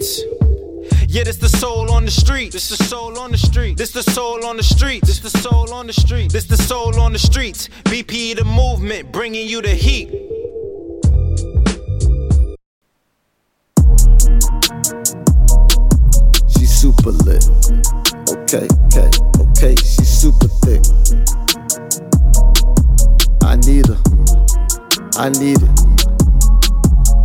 streets. Yeah, this the soul on the street. This the soul on the street. This the soul on the street. This the soul on the street. This the soul on the streets. BP the movement, bringing you the heat. She's super lit. Okay, okay, okay. She's super thick. I need her. I need it.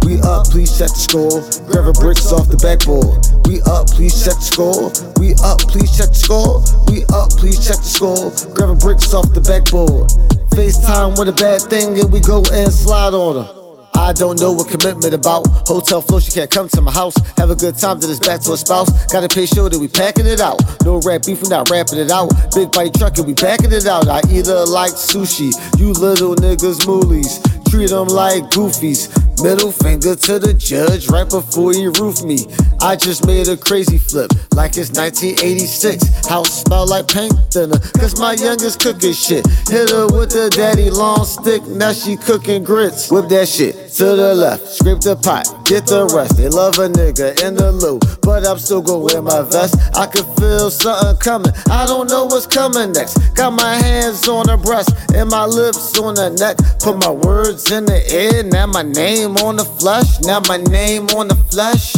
We up, please check the score. Gravel bricks off the backboard. We up, please check the score. We up, please check the score. We up, please check the score. Gravel bricks off the backboard. FaceTime with a bad thing and we go and slide on her. I don't know what commitment about. Hotel flow, she can't come to my house. Have a good time, then it's back to a spouse. Gotta pay sure that we packing it out. No rap beef, we not rapping it out. Big bite truck and we packing it out. I either like sushi, you little niggas moolies. Treat them like goofies. Middle finger to the judge right before he roof me. I just made a crazy flip like it's 1986. House smell like paint thinner, cause my youngest cooking shit. Hit her with the daddy long stick, now she cooking grits. Whip that shit to the left, scrape the pot, get the rest. They love a nigga in the loop, but I'm still gonna wear my vest. I can feel something coming, I don't know what's coming next. Got my hands on her breast and my lips on her neck. Put my words in the air, now my name on the flesh, now my name on the flesh.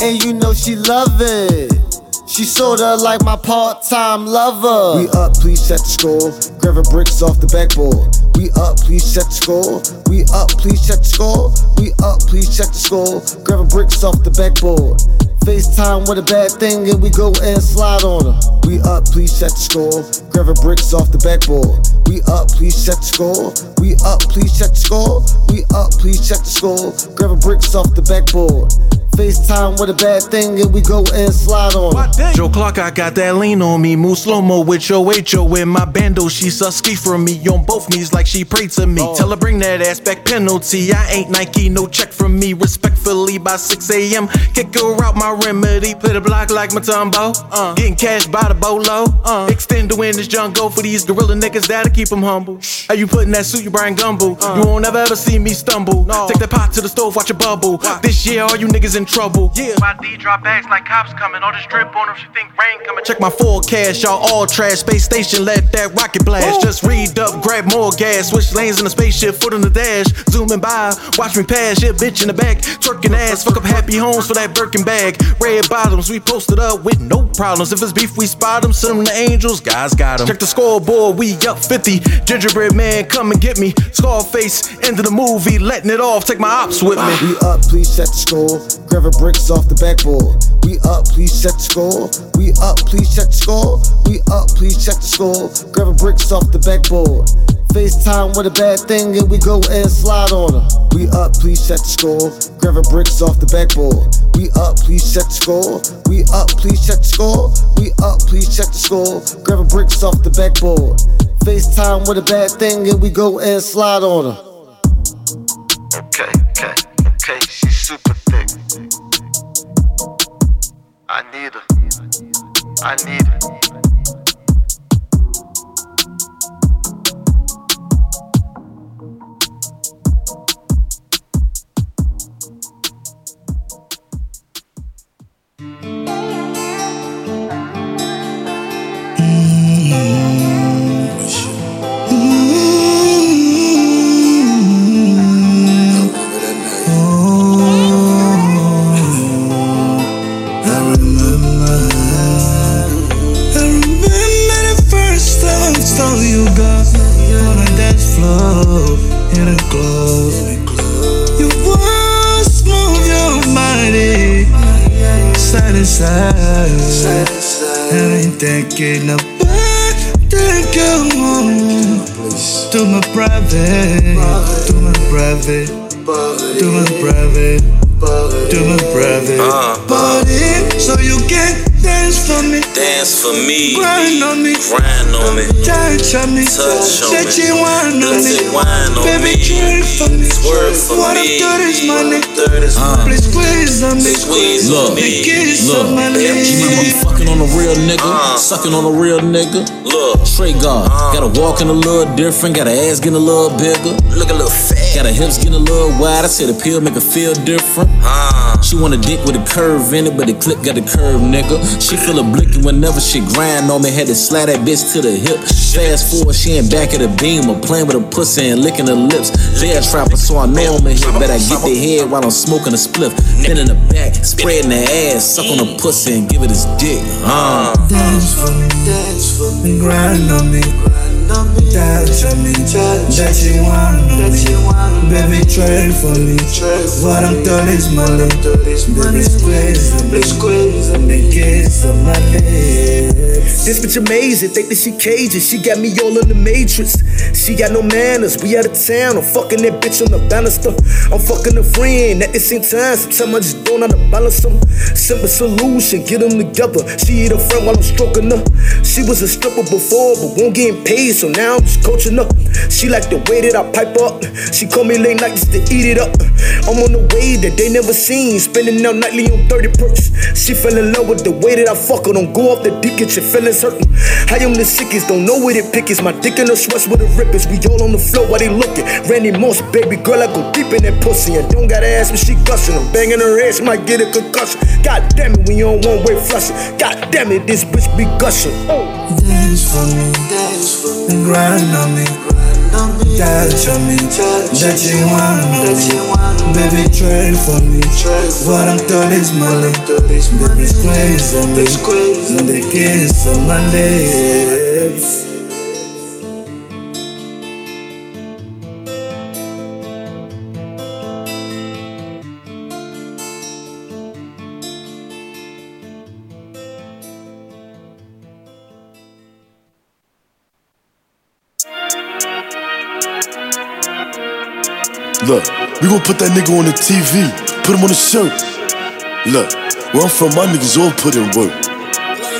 And you know she love it. She sorta like my part-time lover. We up, please set the score. Gravel bricks off the backboard. We up, please check the score. We up, please check the score. We up, please check the score. Gravel bricks off the backboard. FaceTime with a bad thing and we go and slide on her. We up, please check the score. Gravel bricks off the backboard. We up, please check the score. We up, please check the score. We up, please check the score. Gravel bricks off the backboard. FaceTime with a bad thing and we go and slide on. Joe Clark, I got that lean on me. Move slow mo with your HO in my bando. She susky from me on both knees like she prayed to me. Oh. Tell her bring that ass back penalty. I ain't Nike, no check from me. Respectfully by 6 a.m. Kick her out my remedy. Play the block like Mutombo. Uh. Getting cash by the bolo. Uh. Extend the wind this jungle for these gorilla niggas that'll keep them humble. How you putting that suit, you Bryant Gumbel? Uh. You won't ever ever see me stumble. No. Take that pot to the stove, watch it bubble. This year, all you niggas in trouble. Yeah. My D drop bags like cops coming. All this drip on her, she think rain coming. Check my forecast, y'all all trash. Space station, let that rocket blast. Ooh. Just read up, grab more gas. Switch lanes in the spaceship, foot on the dash. Zooming by, watch me pass. Yeah, bitch in the back, twerking ass. Fuck up happy homes for that Birkin bag. Red bottoms, we posted up with no problems. If it's beef, we spot them. Send them to angels, guys got them. Check the scoreboard, we up 50. Gingerbread man, come and get me. Scarface, end of the movie, letting it off. Take my ops with me. We up, please set the score. Grab bricks off the backboard. We up, please check the score. We up, please check the score. We up, please check the score. Grab bricks off the backboard. FaceTime with a bad thing and we go and slide on her. We up, please check the score. Grab bricks off the backboard. We up, please check the score. We up, please check the score. We up, please check the score. Grab bricks off the backboard. FaceTime with a bad thing and we go and slide on her. Okay, okay, okay, she's super thick. I need her. I need her. To my private, to my private, to my private, to me, Dance for me. grind on me, Grind on me. touch on me, Touch on me. you wine on me, wine on baby me. twerk for me, Twerk for what me. I'm doing is money, is please squeeze on me, Squeeze on Look. me. big kiss Look. on my lips. fucking on a real nigga, Uh. sucking on a real nigga. Look. Trey God, gotta walk in a little different, got her ass getting a little bigger. Look a little fat. Got her hips getting a little wide, I said the pill make her feel different. Uh. She want a dick with a curve in it, but the clip got a curve, nigga. She feel a blicky whenever she grind on me, had to slide that bitch to the hip. Fast forward, she in back of the beam, or playing with her pussy and licking her lips. Bear trapper, so I know I'm in here, but I get the head while I'm smoking a spliff. Then in the back, spreading the ass, suck on the pussy and give it his dick. Uh. Dance for me, dance for me, grind on me, touch on me, that you want baby trade for me. What I'm doing is money, baby squeeze me, squeeze on me, kiss on my lips. This bitch amazing, think that she Cajun. She got me all in the matrix. She got no manners. We out of town. I'm fucking that bitch on the banister. I'm fucking a friend at the same time. Sometimes I just don't know how to balance them. Simple solution, get them together. She eat a friend while I'm stroking her. She was a stripper before, but won't get paid, so now I'm just coaching up. She like the way that I pipe up. She call me late night just to eat it up. I'm on the way that they never seen. Spending out nightly on 30 perks. She fell in love with the way that I fuck her. Don't go off the dick, get your feelings hurting. I am the sickest, don't know where it pick is. My dick in the sweats with the rippers. We all on the floor while they looking. Randy Moss, baby girl, I go deep in that pussy. And don't gotta ask me, she gushing. I'm banging her ass, might get a concussion. God damn it, we on one way flushing. God damn it, this bitch be gushing. Oh. Dance for me, dance for me, grind on me, touch on me, that you want. Me, baby trade for me. What I'm doing is money, baby squeeze on me, the kiss on my lips. Look, we gon' put that nigga on the TV, put him on the shirt. Look, where I'm from, my niggas all put in work.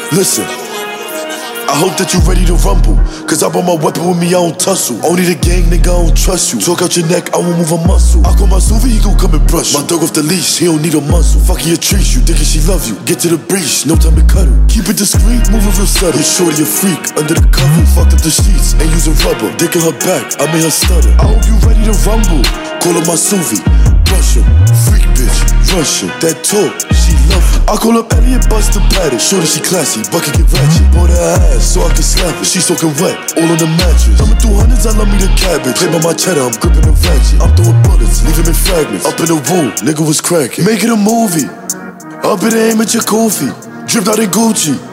Listen, I hope that you ready to rumble. Cause I brought my weapon with me, I don't tussle. Only the gang, nigga, I don't trust you. Talk out your neck, I won't move a muscle. I call my Suvi, he gon' come and brush. you. My dog off the leash, he don't need a muscle. Fucking your trees, you thinking she love you. Get to the breach, no time to cut cuddle. Keep it discreet, moving real subtle. Your shorty a freak, under the cover. Fucked up the sheets, ain't using rubber. Dick in her back, I made her stutter. I hope you ready to rumble. Call her my Suvi, brush him. Freak bitch, rush him. That talk. I call up Elliot Buster Patty. Shorty, she classy, bucket get ratchet. Bought her ass so I can slap it. She soaking wet, all on the mattress. Coming through hundreds, I love me the cabbage. Play by my cheddar, I'm gripping the ratchet. I'm throwing bullets, leave him in fragments. Up in the room, nigga was cracking. Make it a movie. Up in the aim at your Kofi. Dripped out in Gucci.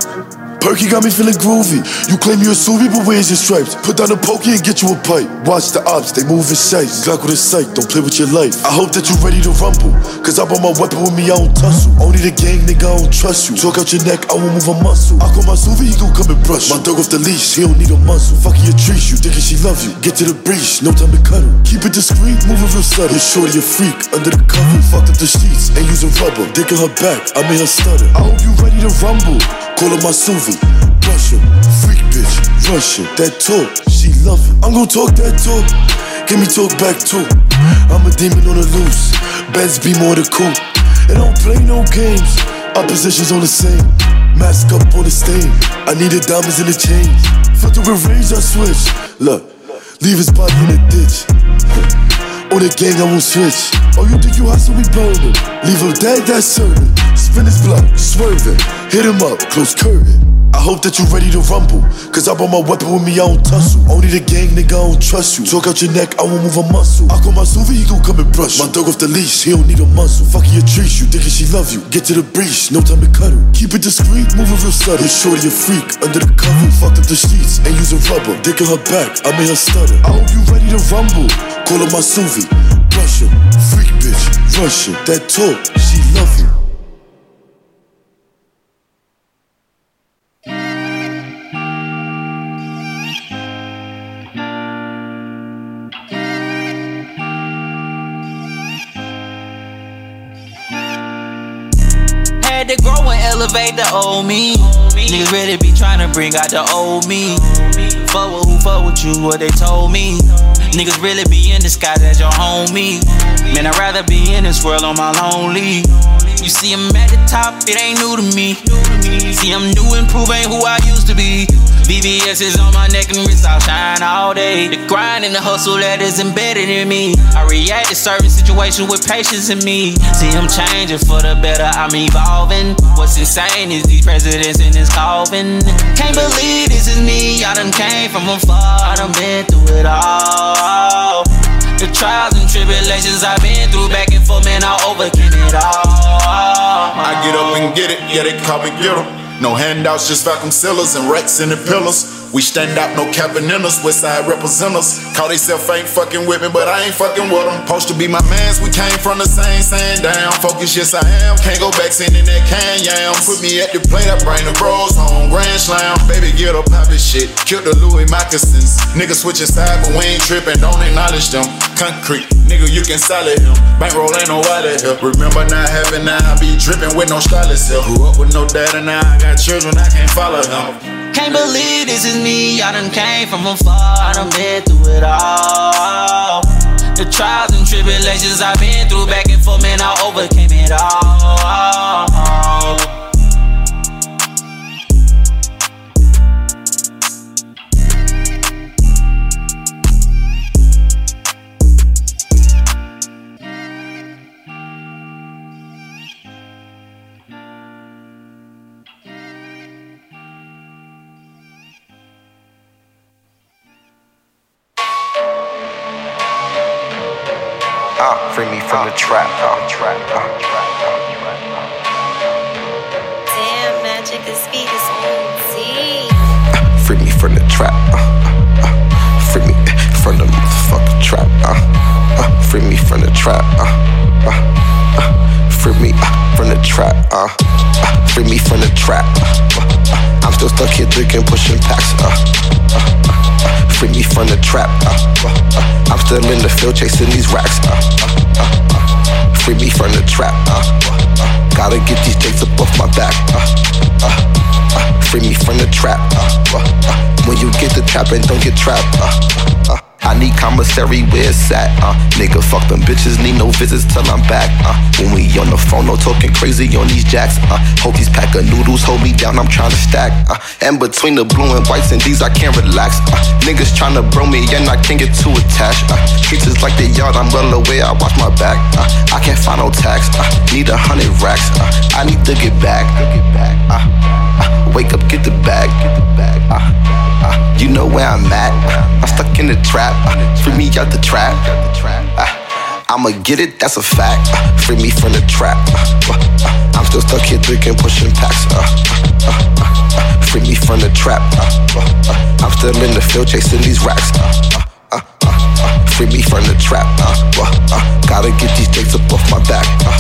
Perky got me feeling groovy. You claim you a Suvi, but where's your stripes? Put down a pokey and get you a pipe. Watch the ops, they move in sights. Glock with a sight, don't play with your life. I hope that you're ready to rumble. Cause I brought my weapon with me, I don't tussle. Only the gang, nigga, I don't trust you. Talk out your neck, I won't move a muscle. I call my Suvi, he gon' come and brush. My dog off the leash, he don't need a muscle. Fucking your trees, you thinking she love you. Get to the breach, no time to cuddle. Keep it discreet, moving real subtle. Your shorty a freak, under the cover. Fucked up the sheets, ain't using rubber. Dick in her back, I made her stutter. I hope you ready to rumble. Call her my Suvi. Him, freak bitch, him. That talk, she love it. I'm gon' talk that talk, give me talk back too. I'm a demon on the loose, Benz be more the cool. And I don't play no games, opposition's on the same. Mask up on the stain, I needed diamonds in the chains. Filter with rage, I switch. Look, leave his body in the ditch. On the gang, I won't switch. Oh, you think you hustle, we burn him. Leave him dead, that's certain. Spin his block, swerving. Hit him up, close curtain. I hope that you ready to rumble. Cause I brought my weapon with me, I don't tussle. Only the gang, nigga, I don't trust you. Talk out your neck, I won't move a muscle. I call my Suvi, he gon' come and brush. My dog off the leash, he don't need a muscle. Fucking your trees, you thinking she love you. Get to the breach, no time to cuddle. Keep it discreet, moving real subtle. Your shorty a freak, under the cover. Fucked up the sheets, ain't using rubber. Dick in her back, I made her stutter. I hope you ready to rumble. Call her my Suvi, brush him. Freak bitch, rush him. That talk, she love you. Had to grow and elevate the old me. Niggas really be trying to bring out the old me. Fuck with who fuck with you, what they told me. Niggas really be in disguise as your homie. Man, I'd rather be in this world on my lonely. You see, I'm at the top, it ain't new to me. See, I'm new and proving who I used to be. VVS is on my neck and wrist, I'll shine all day. The grind and the hustle that is embedded in me. I react to certain situations with patience in me. See, I'm changing for the better, I'm evolving. What's insane is these presidents in this coffin. Can't believe this is me, I done came from afar, I done been through it all. The trials and tribulations I've been through back and forth, man, I overcame it all. I get up and get it, yeah, they call me get 'em. No handouts, just vacuum sealers and racks in the pillars. We stand out, no capping in us. Westside represent us. Call theyself ain't fucking with me, but I ain't fucking with them. Supposed to be my mans, we came from the same, same down. Focus, yes I am. Can't go back sending that can yam. Put me at the plate, I bring the bros home. Grand slam, baby, get up, pop this shit. Kill the Louis moccasins. Niggas switching side, but we ain't tripping. Don't acknowledge them. Concrete, nigga, you can solid him. Bankroll ain't no wallet here. Remember not having now, I be dripping with no stylist here. Grew up with no dad and now I got children, I can't follow him. Can't believe this is me. I done came from afar. I done been through it all. The trials and tribulations I've been through back and forth, man, I overcame it all. Uh, free me from the trap. Uh, trap. Uh, Damn, magic, this beat is OT. free me from the trap. Uh, uh, uh, free me from the motherfucking trap. Uh, uh, free me from the trap. Uh, uh, uh, free me uh, from the trap. Uh, uh, free me from the trap. Uh, uh, I'm still stuck here drinking, pushing packs. Uh, uh, uh, uh, free me from the trap. Uh, uh, uh, I'm still in the field chasing these racks. Uh, uh, uh, uh, free me from the trap. Uh, uh, uh, gotta get these jakes up off my back. Uh, uh, uh, free me from the trap. Uh, uh, uh, when you get the trap and don't get trapped. Uh, uh, I need commissary where it's at. Uh, nigga, fuck them bitches, need no visits till I'm back. Uh, when we on the phone, no talking crazy on these jacks. Uh, hope these pack of noodles hold me down, I'm trying to stack. Uh, and between the blue and whites and these, I can't relax. Uh, niggas trying to bro me and I can't get too attached. Uh, streets is like the yard, I'm well aware, I watch my back. Uh, I can't find no tax. Uh, need a hundred racks. Uh, I need to get back. Uh, uh, wake up, get the bag. Get the bag. Uh, uh, you know where I'm at. Uh, I'm stuck in the trap. Free me out the trap. Uh, I'ma get it, that's a fact. Uh, free me from the trap. Uh, uh, I'm still stuck here drinking, pushing packs. Uh, free me from the trap. I'm still in the field chasing these racks. Uh, uh, uh, free me from the trap. Uh, uh, uh, gotta get these jakes up off my back. Uh,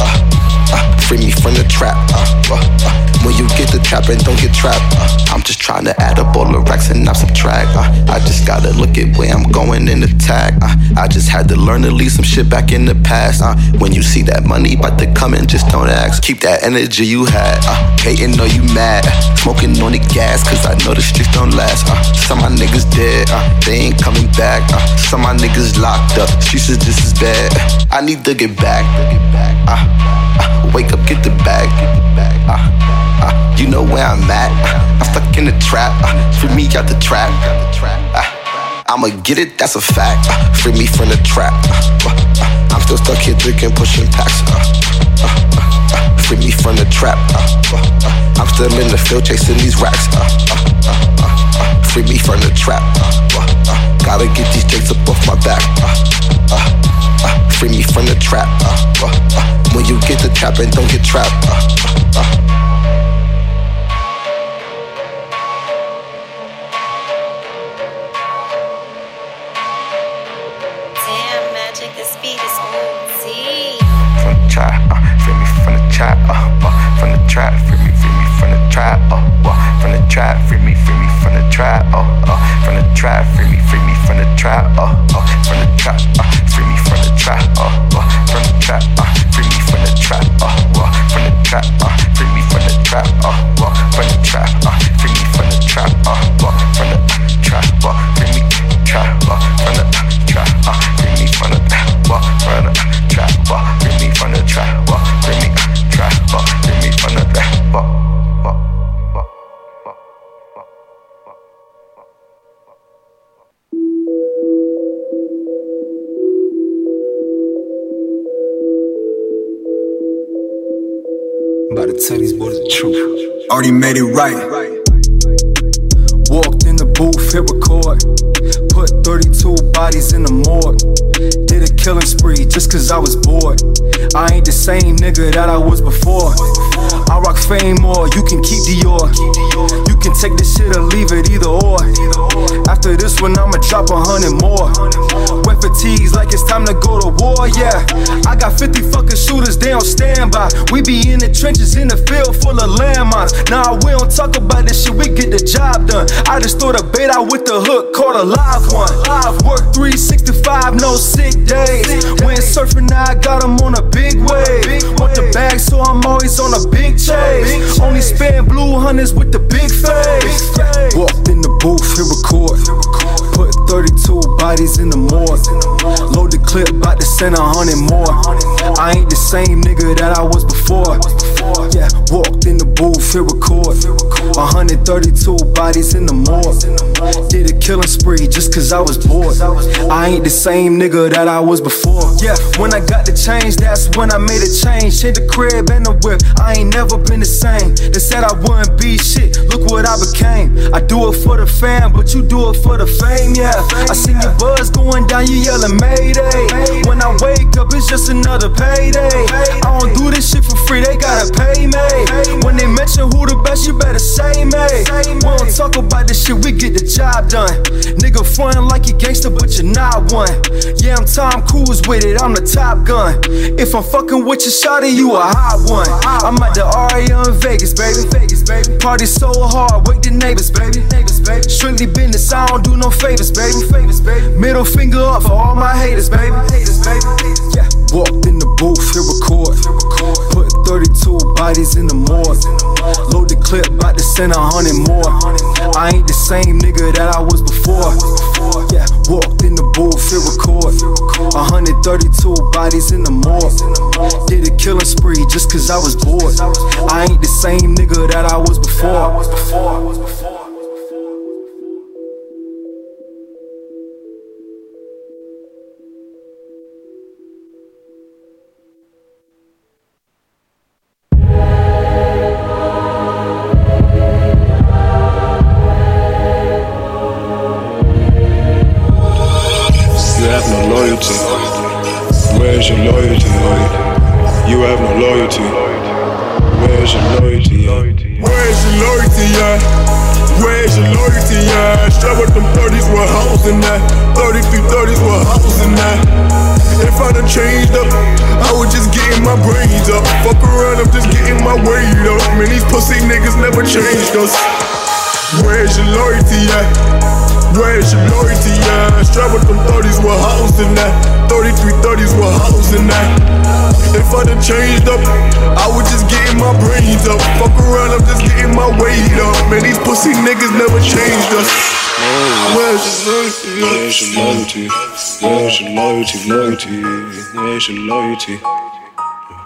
uh, uh, free me from the trap. Uh, uh, uh, when you get the trap and don't get trapped. Uh, I'm just trying to add up all the racks and not subtract. Uh, I just gotta look at where I'm going in the tag. Uh, I just had to learn to leave some shit back in the past. Uh, when you see that money about to come in, just don't ask. Keep that energy you had. Uh, hating or you mad. Smoking on the gas, cause I know the streets don't last. Uh, some of my niggas dead, uh, they ain't coming back. Uh, some my niggas locked up, She is this is bad. I need to get back. Uh, uh, wake up, get the bag. Uh, uh, you know where I'm at. Uh, I'm stuck in the trap. Uh, free me out the trap. Uh, I'ma get it, that's a fact. Uh, free me from the trap. Uh, uh, I'm still stuck here drinking, pushing packs. Uh, uh, uh, free me from the trap. Uh, uh, uh, I'm still in the field chasing these racks. Uh, uh, uh, free me from the trap. Gotta get these jakes up off my back. Uh, uh, uh, free me from the trap. Uh, uh, uh, when you get the trap and don't get trapped. Uh, uh, uh. Damn, magic, this beat is OT. from the trap, uh, free me from the trap, uh, uh, from the trap, free me, free me from the trap, uh, trap, free me, free me from the trap, oh, oh, from the trap, free me, free me from the trap, oh, oh, from the trap, uh, free me from the trap, oh, oh, from the trap, uh, free me from the trap, uh, uh, from the trap, uh, tell Already made it right. Walked in the booth, hit record. Put 32 bodies in the morgue. Did a killing spree just cause I was bored. I ain't the same nigga that I was before. I rock fame more, you can keep Dior. You can take this shit or leave it either or. After this one, I'ma drop a hundred more. Fatigues like it's time to go to war, yeah. I got 50 fucking shooters, they on standby. We be in the trenches in the field full of landmines. Nah, we don't talk about this shit, we get the job done. I just threw the bait out with the hook, caught a live one. I've worked 365, no sick days. Went surfing, I got 'em on a big wave. Want the bag, so I'm always on a big chase. Only spend blue hunters with the big face. Walked in the booth, hit record. Put 32 bodies in the morgue. Load the clip, about to send a hundred more. I ain't the same nigga that I was before. Yeah, walked in the booth, hit record. 132 bodies in the morgue. Did a killing spree just cause I was bored. I ain't the same nigga that I was before. Yeah, when I got the change, that's when I made a change. Hit the crib and the whip. I ain't never been the same. They said I wouldn't be shit. Look what I became. I do it for the fam, but you do it for the fame, yeah. I see your buzz going down, you yelling Mayday. When I wake up, it's just another payday. I don't do this shit for free, they gotta pay me. When they mention who the best, you better say me. We don't talk about this shit, we get the job done. Nigga frontin' like you gangster, but you're not one. Yeah, I'm Tom Cruise with it, I'm the top gun. If I'm fucking with your shawty, you a hot one. I'm at the Aria in Vegas, baby. Party so hard, wake the. Neighbors, baby. Strictly business, I don't do no favors, baby. Baby. Middle finger up for all my haters, baby. Walked in the booth, hit record. Put 32 bodies in the morgue. Load the clip, about to send a hundred more. I ain't the same nigga that I was before. Yeah, walked in the booth, hit record. 132 bodies in the morgue. Did a killing spree just cause I was bored. I ain't the same nigga that I was before.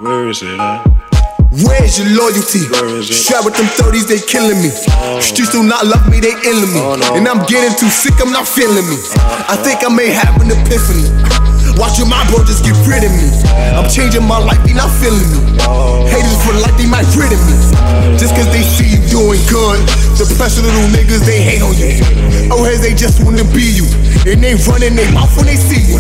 Where is it at? Where's your loyalty? Strap with them 30s, they killing me. Streets do not love me, they ill me. Oh, and I'm getting too sick, I'm not feeling me. I think I may have an epiphany. Watching my bro just get rid of me. I'm changing my life, they not feeling me. Haters feel like they might rid of me. Just cause they see you doing good. Depressed little niggas, they hate on you. Oh, they just wanna be you. And they running their mouth when they see you.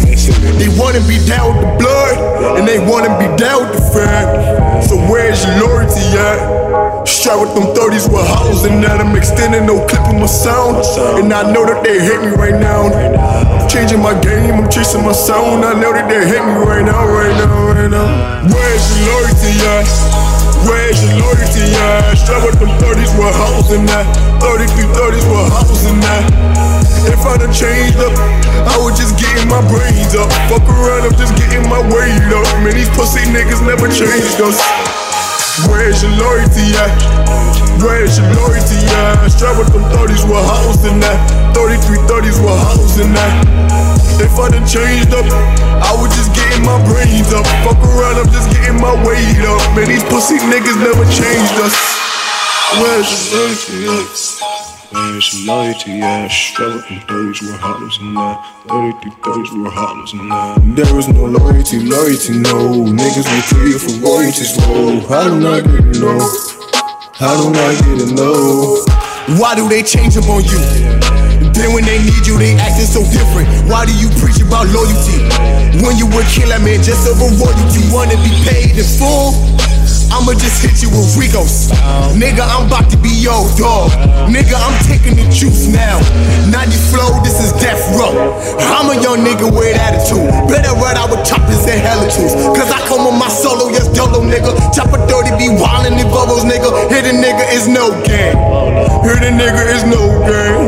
They wanna be down with the blood, and they wanna be down with the fam. So where's your loyalty at? Strap with them 30s with hoes and that I'm extending no clip of my sound. And I know that they hate me right now. I'm changing my game, I'm chasing my sound. I know that they hate me right now, right now, right now. Where's your loyalty at? Where's your loyalty at? Strap with them 30s with hoes and that. 33 30s with hoes and that. If I done changed up, I was just getting my brains up. Fuck around, I'm just getting my weight up. Man, these pussy niggas never changed us. Where's your loyalty at? Where's your loyalty at? Strap with them 30s with hoes in that. 33 30s with hoes in that. I done changed up, I was just getting my brains up. Fuck around, I'm just getting my weight up. Man, these pussy niggas never changed us. Where's your loyalty? Where's your loyalty? Yeah, struggle from 30s were and that. 33 30s were hollows and that. There was no loyalty, loyalty, no. Niggas will kill you for royalties, low. How do I get to know? How do I get to know? Why do they change up on you? Then when they need you, they acting so different. Why do you preach about loyalty? When you would kill a man just over royalty, You wanna be paid in full? I'ma just hit you with Ricos. Nigga, I'm about to be your dog. Nigga, I'm taking the juice now. 90 flow, this is death row. I'm a young nigga with attitude. Better ride out with choppers and helicopters. Cause I come with my solo, yes, dolo nigga. Chopper 30 be wildin' in bubbles, nigga. Hit a nigga is no game. Hit a nigga is no game.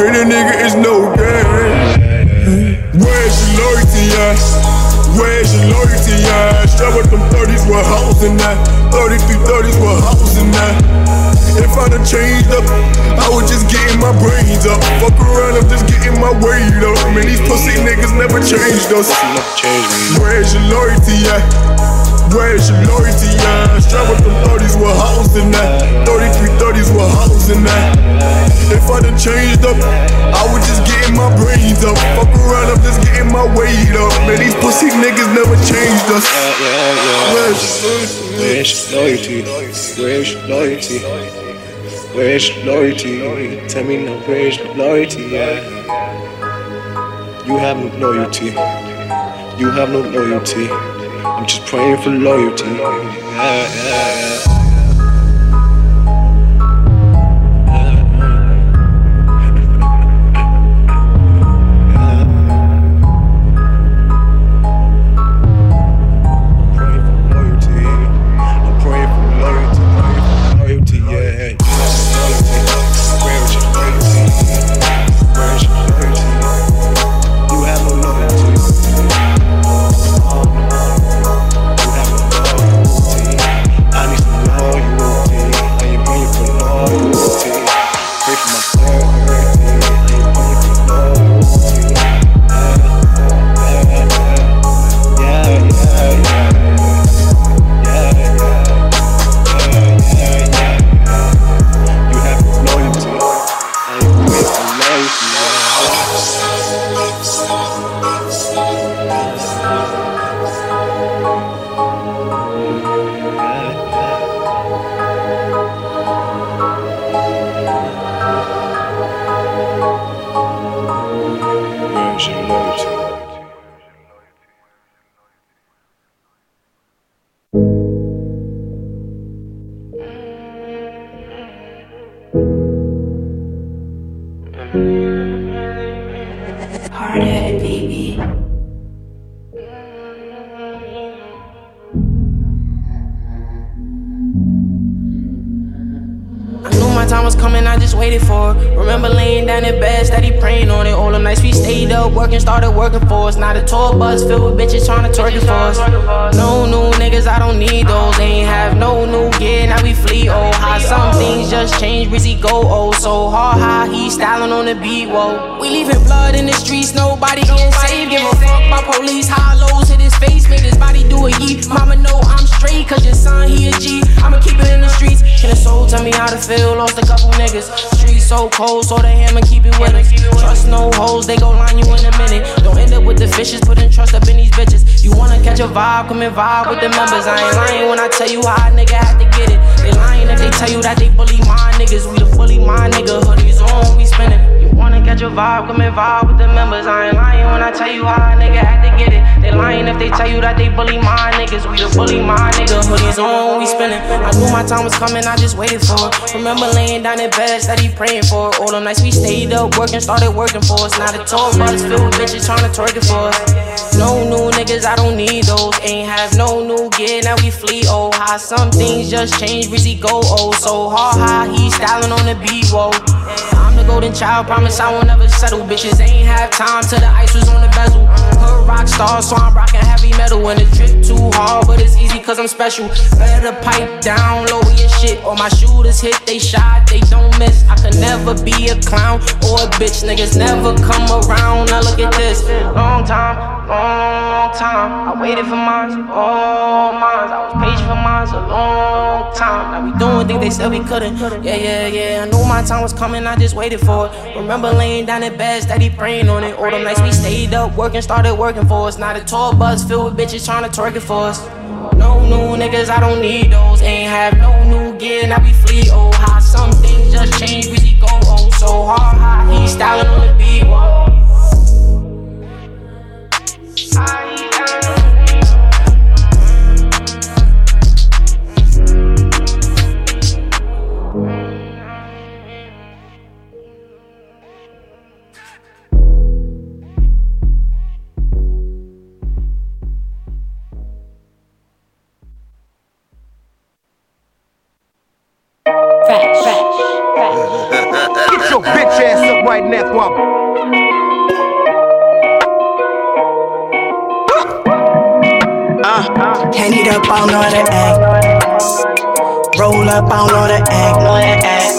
Hit a nigga is no game. Where's your loyalty at? Where's your loyalty yeah. Strap with them 30s with hoes in that. 33 30s with hoes in that. If I done changed up, I was just getting my brains up. Fuck around, I'm just getting my weight up. Man, these pussy niggas never changed us. Where's your loyalty at? Where's your loyalty at? Strap with them 30s with hoes in that. 33 30s with hoes in that. If I done changed up, I was just getting my brains up. Fuck around, I'm just getting my weight up. Man, these pussy niggas never changed us. Where's your loyalty? Where's your loyalty? Where's your loyalty? Tell me now, where's your loyalty? Yeah. You have no loyalty. You have no loyalty. I'm just praying for loyalty. Yeah, yeah, yeah. Now bus filled with bitches trying to twerk for us. No new niggas, I don't need those. They ain't have no new gear, now we flee. Oh, how some things just change, Rizzy go oh so hard. How he styling on the beat, whoa. We leaving blood in the streets, nobody getting saved. Give a fuck by police, hollows hit his face, made his body do a yeet. Mama know I'm straight, cause your son, he a G. I'ma keep it in the streets. Can a soul tell me how to feel? Lost a couple niggas. So cold, so the hammer keep it with us. Trust no hoes, they gon' line you in a minute. Don't end up with the fishes, putting trust up in these bitches. You wanna catch a vibe, come and vibe with the members. I ain't lying when I tell you how a nigga had to get it. They lying if they tell you that they bully my niggas. We the bully my nigga, hoodies on, we spinning. You wanna catch a vibe, come and vibe with the members. I ain't lying when I tell you how a nigga had to get it. They lying if they tell you that they bully my niggas. We the bully my nigga, hoodies on, we spinning. I knew my time was coming, I just waited for it. Remember laying down in bed, steady praying for it. All them nights we stayed up, working, started working for us. Now the tour bus filled with bitches trying to twerk it for us. No new niggas, I don't need those. Ain't have no new gear, now we flee. Oh, how some things just change, Rizzy go oh so hard. How he styling on the beat, whoa. Golden child, promise I won't ever settle. Bitches ain't have time till the ice was on the bezel. Hood rock star, so I'm rocking heavy metal. And the drip too hard, but it's easy cause I'm special. Better pipe down, lower your shit. All my shooters hit, they shot, they don't miss. I could never be a clown or a bitch. Niggas never come around. Now look at this. Long time, long time. I waited for mine, all mine. I was patient for mine a long time. Now we doing things they said we couldn't. Yeah, yeah, yeah. I knew my time was coming, I just waited for it. Remember laying down in bed, steady praying on it. All them nights we stayed up, working, started working for us. Not a tour bus filled with bitches trying to twerk it for us. No new niggas, I don't need those. Ain't have no new gear, now we flee. Oh, how some things just change, we go oh so hard. How he styling on the beat. Whoa. Get your bitch ass up right now, Wobble. Uh, hand it up, on don't know how to act. Roll up, on don't know how to act. Know how to act.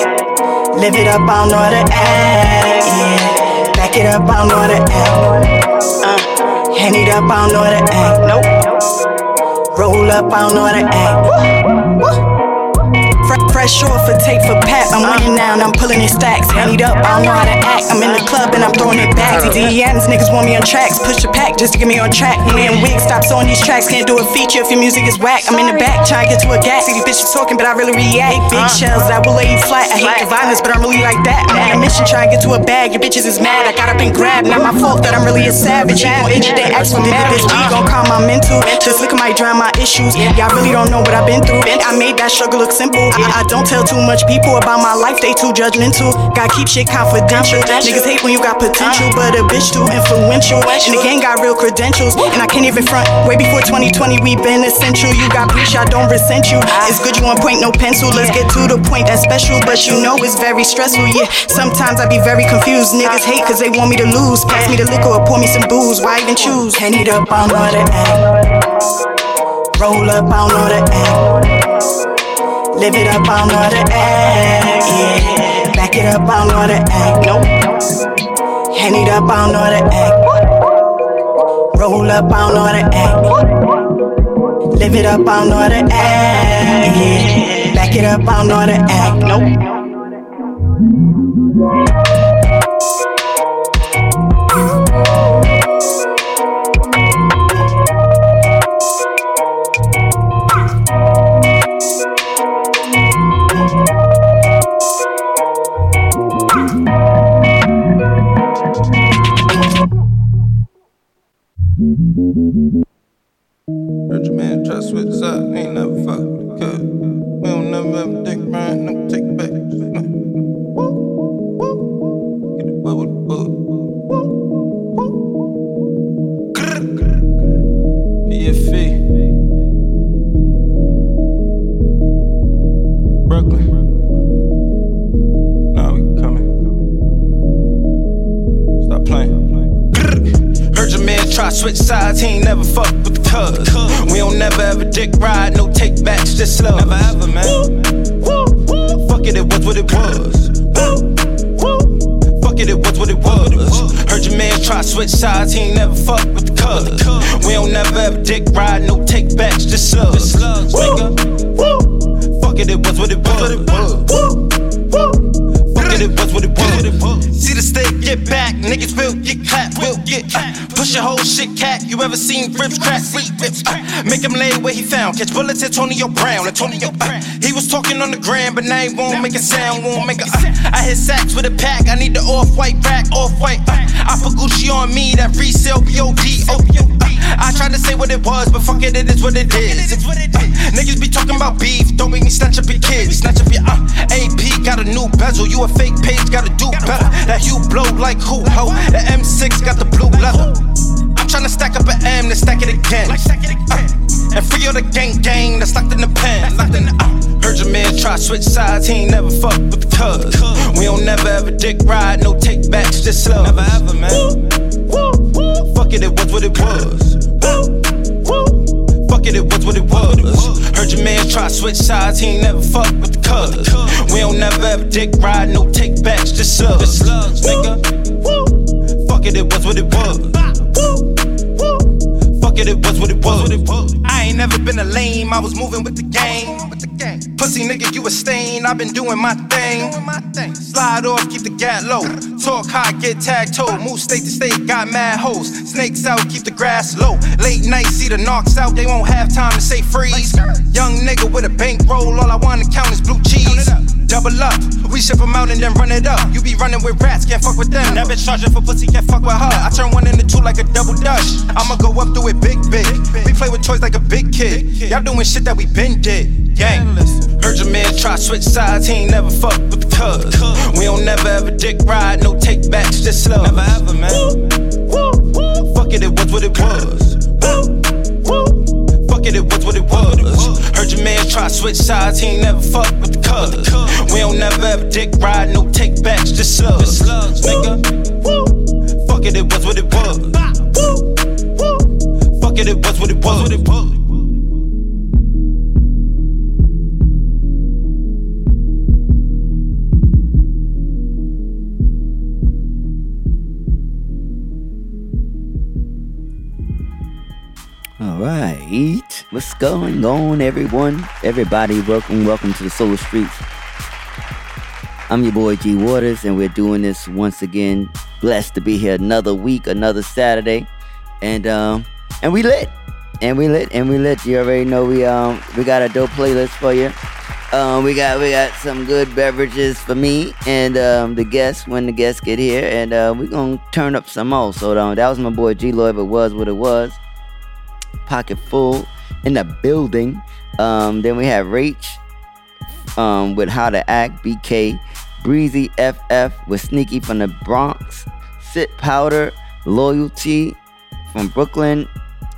Live it up, on don't know how to act. Yeah. Back it up, on don't know act. Uh, hand it up, on don't know how to act. Nope. Roll up, on don't know how to act. Woo. Woo. Fresh off a tape for Pat. I'm winning now and I'm pulling in stacks. Hand it up, I don't know how to act. I'm in the club and I'm throwing it back. Uh. DMs, niggas want me on tracks. Push a pack just to get me on track. Man, wig stops on these tracks. Can't do a feature if your music is whack. I'm in the back trying to get to a gas. See these bitches talking, but I really react. Big uh. shells that will lay you flat. I hate the violence, but I'm really like that. I'm on a mission trying to get to a bag. Your bitches is mad. I got up and grabbed. Not my fault that I'm really a savage. You gon' itch, they ask for me. This G gon' calm my mental. Just look at my drown my issues. Y'all really don't know what I've been through. I made that struggle look simple. I, I don't tell too much people about my life, they too judgmental. Gotta keep shit confidential. Niggas hate when you got potential, but a bitch too influential. And the gang got real credentials, and I can't even front. Way before 2020, we been essential. You got breach, I don't resent you. It's good you on point, no pencil. Let's get to the point that's special, but you know it's very stressful. Yeah, sometimes I be very confused. Niggas hate cause they want me to lose. Pass me the liquor or pour me some booze. Why even choose? It up, I don't know act. Roll up, I don't know to act. Live it up, I to act. Yeah. Back it up, I to act. Nope. Hand it up, I to act. Roll up, I to act. Live it up, I to act. Yeah. Back it up, I to act. Nope. Catch bullets at Antonio Brown, Antonio Brown. He was talking on the gram, but now he won't make a sound, won't make a. Uh, I hit sacks with a pack, I need the off white rack, off white. Uh, I put Gucci on me, that resale BOD. Oh, uh, I tried to say what it was, but fuck it, it is what it is. Niggas be talking about beef, don't make me snatch up your kids. Snatch up your uh, AP, got a new bezel. You a fake page, gotta do better. That you blow like who, ho? The M6 got the blue leather. I'm tryna stack up an M, then stack it again. And free all the gang gang that's locked in the pen. Locked in the, uh, heard your man try switch sides, he ain't never fuck with the cuz. We don't never ever dick ride, no take backs, just love. Never ever, man. Fuck it, it was what it was. Woo, woo. Fuck it, it was what it was. Heard your man try switch sides, he ain't never fuck with the cuz. We don't never ever dick ride, no take backs, just slugs. Nigga. Fuck it, it was what it was. Fuck it, it been a lame, I was moving with the game. Pussy nigga, you a stain, i been doing my thing. Slide off, keep the gat low. Talk high, get toe. Move state to state, got mad hoes. Snakes out, keep the grass low. Late night, see the knocks out, they won't have time to say freeze. Young nigga with a bankroll, all I wanna count is blue cheese. Double up, we ship them out and then run it up. You be running with rats, can't fuck with them. That bitch charging for pussy, can't fuck with her. I turn one into two like a double dutch. I'ma go up through it big, big. We play with toys like a big kid. Y'all doing shit that we been did. Gang. Heard your man try switch sides, he ain't never fuck with the cuz. We don't never ever dick ride, no take backs, just love. Never ever, man. Fuck it, it was what it was. Fuck it, it was what it was. Man try switch sides, he ain't never fuck with the cuz. We don't never ever dick ride, no take backs, just slugs. Nigga. Fuck it, it was what it was. Fuck it, it was what it was. Right, what's going on, everyone? Everybody, welcome, welcome to the Solar Streets. I'm your boy G Waters, and we're doing this once again. Blessed to be here another week, another Saturday, and um, and we lit, and we lit, and we lit. You already know we um we got a dope playlist for you. Um, we got we got some good beverages for me and um, the guests when the guests get here, and uh, we're gonna turn up some more. So um, that was my boy G Lloyd. It was what it was. Pocket full in the building. Um, then we have Rach um, with How to Act, BK, Breezy FF with Sneaky from the Bronx, Sit Powder, Loyalty from Brooklyn,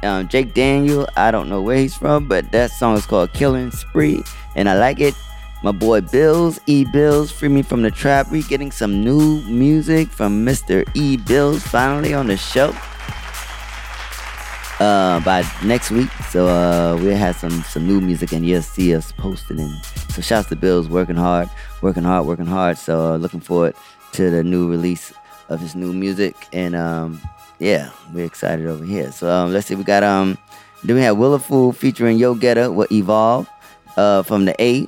um, Jake Daniel, I don't know where he's from, but that song is called Killing Spree, and I like it. My boy Bills, E Bills, Free Me from the Trap. We getting some new music from Mr. E Bills finally on the show uh, by next week. So uh, we'll have some some new music and you'll see us posting. And so shouts to Bills working hard, working hard, working hard. So uh, looking forward to the new release of his new music. And um, yeah, we're excited over here. So um, let's see, we got um, then we have Willa Fool featuring Yo Getter with Evolve uh, from the A.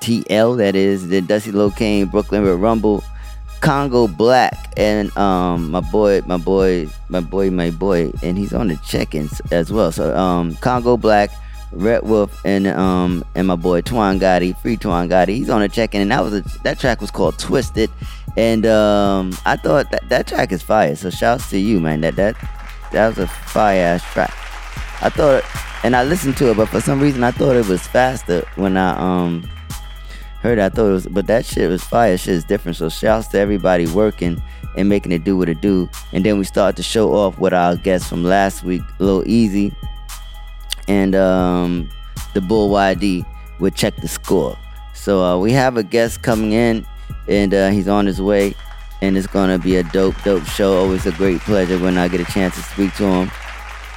TL, that is, the Dusty Locane, Brooklyn with Rumble, Congo Black and um my boy, my boy, my boy, my boy, and he's on the check-ins as well. So um Congo Black, Red Wolf, and um and my boy Twan Gotti, Free Twan Gotti, he's on the check-in, and that was a, that track was called Twisted, and um I thought that that track is fire. So shouts to you, man. That that that was a fire ass track. I thought, and I listened to it, but for some reason I thought it was faster when I um heard it, I thought it was, but that shit was fire. Shit is different. So shouts to everybody working and making it do what it do. And then we start to show off with our guests from last week, Lil Easy and um, the Bull YD would check the score. So uh, we have a guest coming in, and uh, he's on his way, and it's gonna be a dope, dope show. Always a great pleasure when I get a chance to speak to him.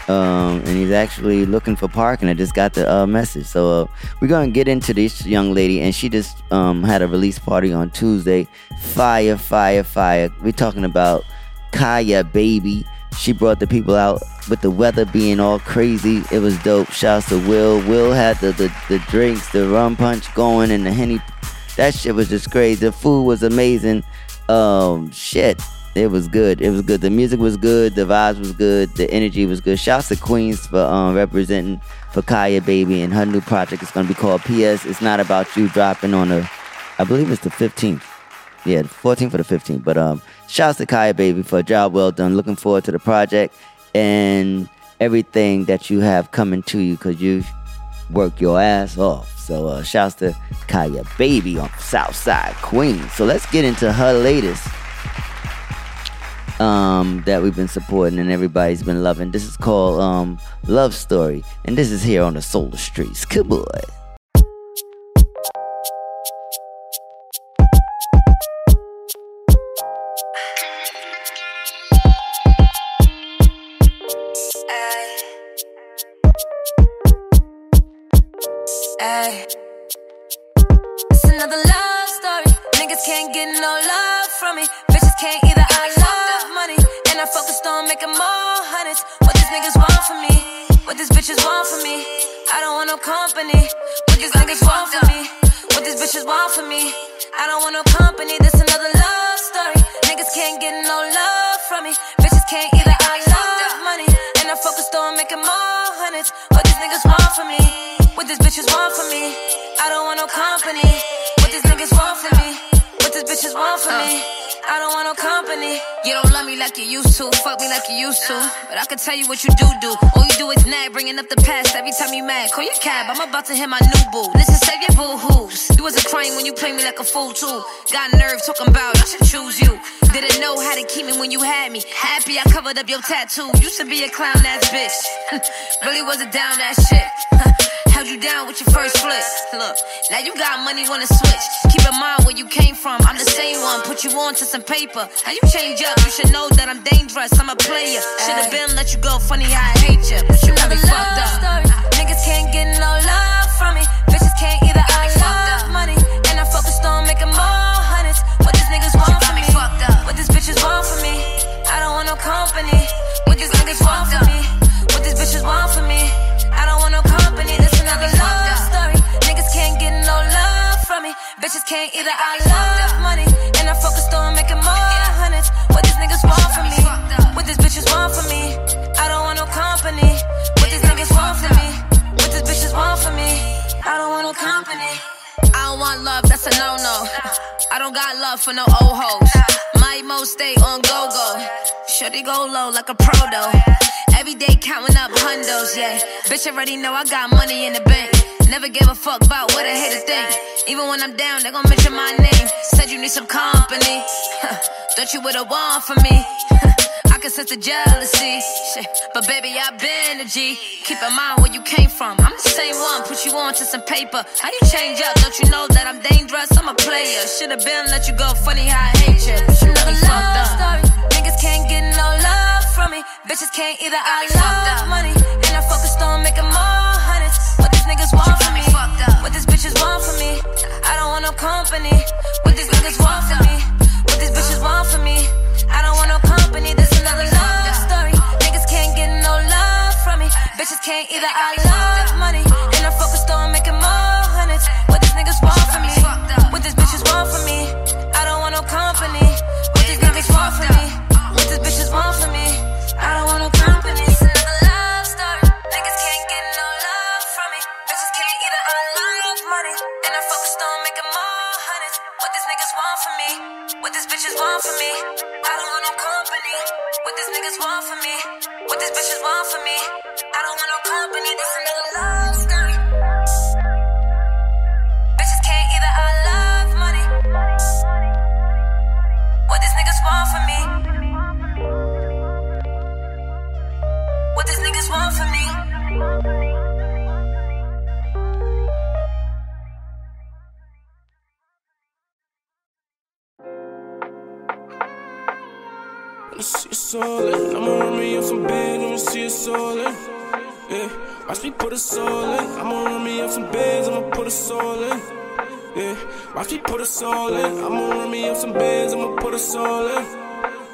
Um, and he's actually looking for parking. I just got the uh, message, so uh, we're gonna get into this young lady, and she just um, had a release party on Tuesday. Fire, fire, fire! We're talking about Kaya Baby. She brought the people out with the weather being all crazy. It was dope. Shouts to Will. Will had the the, the drinks, the rum punch going, and the henny. That shit was just crazy. The food was amazing. Um, shit. It was good. It was good. The music was good. The vibes was good. The energy was good. Shouts to Queens for um, representing for Kaya Baby and her new project is gonna be called PS. It's not about you dropping on the, I believe it's the 15th. Yeah, the 14th for the 15th. But um, shouts to Kaya Baby for a job well done. Looking forward to the project and everything that you have coming to you because you work your ass off. So uh, shouts to Kaya Baby on Southside Queens. So let's get into her latest um, that we've been supporting and everybody's been loving. This is called um, Love Story, and this is here on the Solar Streets. Good boy. Company. What these niggas want from me? What these bitches want from me? I don't want no company. This another love story. Niggas can't get no love from me. Bitches can't either. I love money, and I'm focused on making more hundreds. What these niggas want from me? What these bitches want from me? I don't want no company. What these niggas want from me? What these bitches want from me? I don't want no company. You don't love me like you used to, fuck me like you used to. But I can tell you what you do do. All you do is nag, bringing up the past every time you mad. Call your cab, I'm about to hit my new boo. Listen, save your boo hoos. You wasn't crying when you played me like a fool too. Got nerve talking about I should choose you. Didn't know how to keep me when you had me. Happy I covered up your tattoo. Used to be a clown ass bitch. really wasn't down that shit. Held you down with your first flip. Look, now you got money, wanna switch. Keep in mind where you came from. I'm the same one. Put you on to some paper. How you change up? You should know that I'm dangerous. I'm a player. Should've been let you go. Funny how I hate you. But you got me fucked up. Story. Niggas can't get no love from me. Bitches can't either. I love money, and I'm focused on making more hundreds. What these niggas want from me? What these bitches want from me? I don't want no company. What these niggas want from me? What these bitches want from me? I don't want no company. This another love story. Niggas can't get no love from me. Bitches can't either. I love money, and I'm focused on making more hundreds. What these niggas want from me? I don't want no company. I don't want love, that's a no no. I don't got love for no old hoes. My emo stay on go go. Shorty go low like a pro though. Every day counting up hundos, yeah. Bitch already know I got money in the bank. Never give a fuck about what a hater think. Even when I'm down, they gon' mention my name. Said you need some company. Thought you would've won for me. I can sense the jealousy. Shit. But baby, I've been a G. Keep in mind where you came from. I'm the same one, put you on to some paper. How you change up? Don't you know that I'm dangerous? I'm a player. Should've been let you go. Funny how I hate you. But you got fucked love up. story. Niggas can't get no love from me. Bitches can't either. I love money, and I'm focused on making more hundreds. What these niggas want from me? What these bitches want from me? I don't want no company. What these niggas want from me? What these bitches want from me? I don't want no company. This another love story. Niggas can't get no love from me. Bitches can't either. I love money, and I'm focused on making more hundreds. What these niggas want from me? What these bitches want from me? I don't want no company. What these niggas want from me? What these bitches want from me? I don't want no company. It's another love story. Niggas can't get no love from me. Bitches can't either. I love money, and I'm on making more hundreds. What these niggas want from me? What these bitches want from me? What these niggas want from me? What these bitches want from me? I don't want no company. This another love me see it's all in. I'ma run me up some let me see it's all in. Yeah, watch me put us all in. I'ma run me up some bands, I'ma put us all in. Yeah, watch me put us all in. I'ma run me up some bands, I'ma put us all in.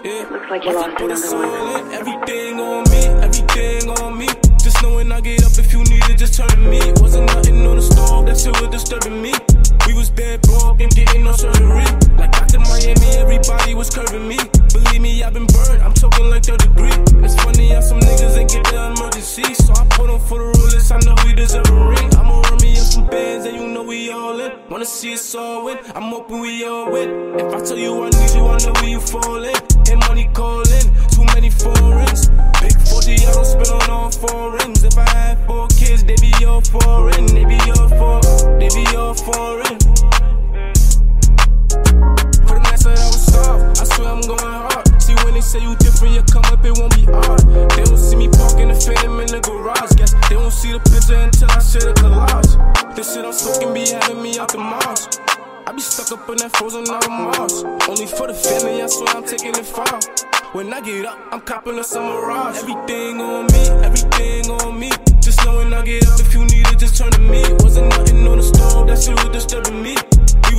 Yeah, Looks like you watch me lost put another all in. Eh? Everything on me, everything on me. Just knowing I get up if you need it, just turn to me. Wasn't nothing on the stove that shit was disturbing me. We was dead broke and getting no surgery. Like Dr. Miami, everybody was curving me. Believe me, I've been burned. I'm talking like third degree. It's funny how some niggas ain't get the emergency. So I put on for the rulers. I know we deserve a ring. I'ma run me up some bands and you know we all in. Wanna see us all win. I'm hoping we all win. If I tell you I need you, I know where you fall in. And money calling. Too many foreigns. Big 40, I don't spend on all foreigns. If I had four kids, they be all foreign. They be all for, they be all foreign. Swear I'm going hard. See when they say you different, you come up, it won't be hard. They don't see me parking the phantom in the garage. Guess they won't see the picture until I share the collage. This shit I'm smoking be having me out the Mars. I be stuck up in that frozen out of Mars. Only for the family, I swear I'm taking it far. When I get up, I'm copping a mirage. Everything on me, everything on me. Just know when I get up if you need it, just turn to me. Wasn't nothing on the stove, that shit was disturbing me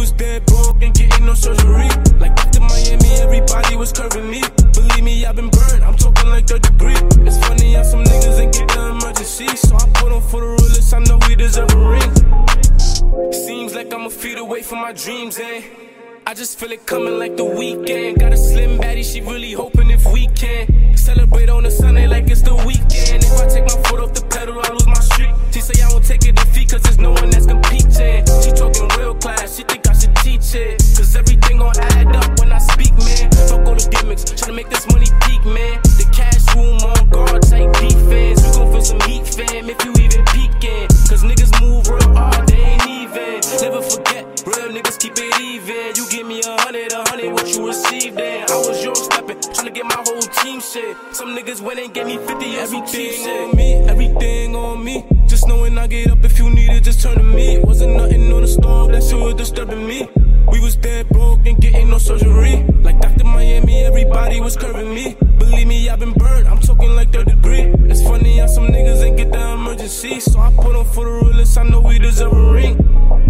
was dead broke and getting no surgery. Like Dr. Miami, everybody was curving me. Believe me, I've been burned. I'm talking like third degree. It's funny how some niggas ain't get the emergency. So I put on for the realest. I know we deserve a ring. Seems like I'm a feet away from my dreams, eh? I just feel it coming like the weekend. Got a slim baddie, she really hoping if we can celebrate on a Sunday like it's the weekend. If I take my foot off the pedal, I lose my streak. She say I won't take a defeat, cause there's no one that's competing. She talking real class, she think I should teach it. Cause everything gon' add up when I speak, man. Fuck all the gimmicks, tryna make this money peak, man. The cash room on guard, tight defense. We gon' feel some heat, fam, if you even peeking. Cause niggas move real hard, they ain't even. Real niggas keep it even. You give me a hundred, a hundred, what you receive then. I was your stepping, tryna get my whole team shit. Some niggas went and gave me 50 everything on me, everything on me. Just knowing I get up if you need it, just turn to me. Wasn't nothing on the stove that shit was disturbing me. We was dead broke and getting no surgery. Like Dr. Miami, everybody was curving me. Believe me, I've been burned, I'm talking like third degree. It's funny how some niggas ain't get the emergency. So I put on for the realest, I know we deserve a ring.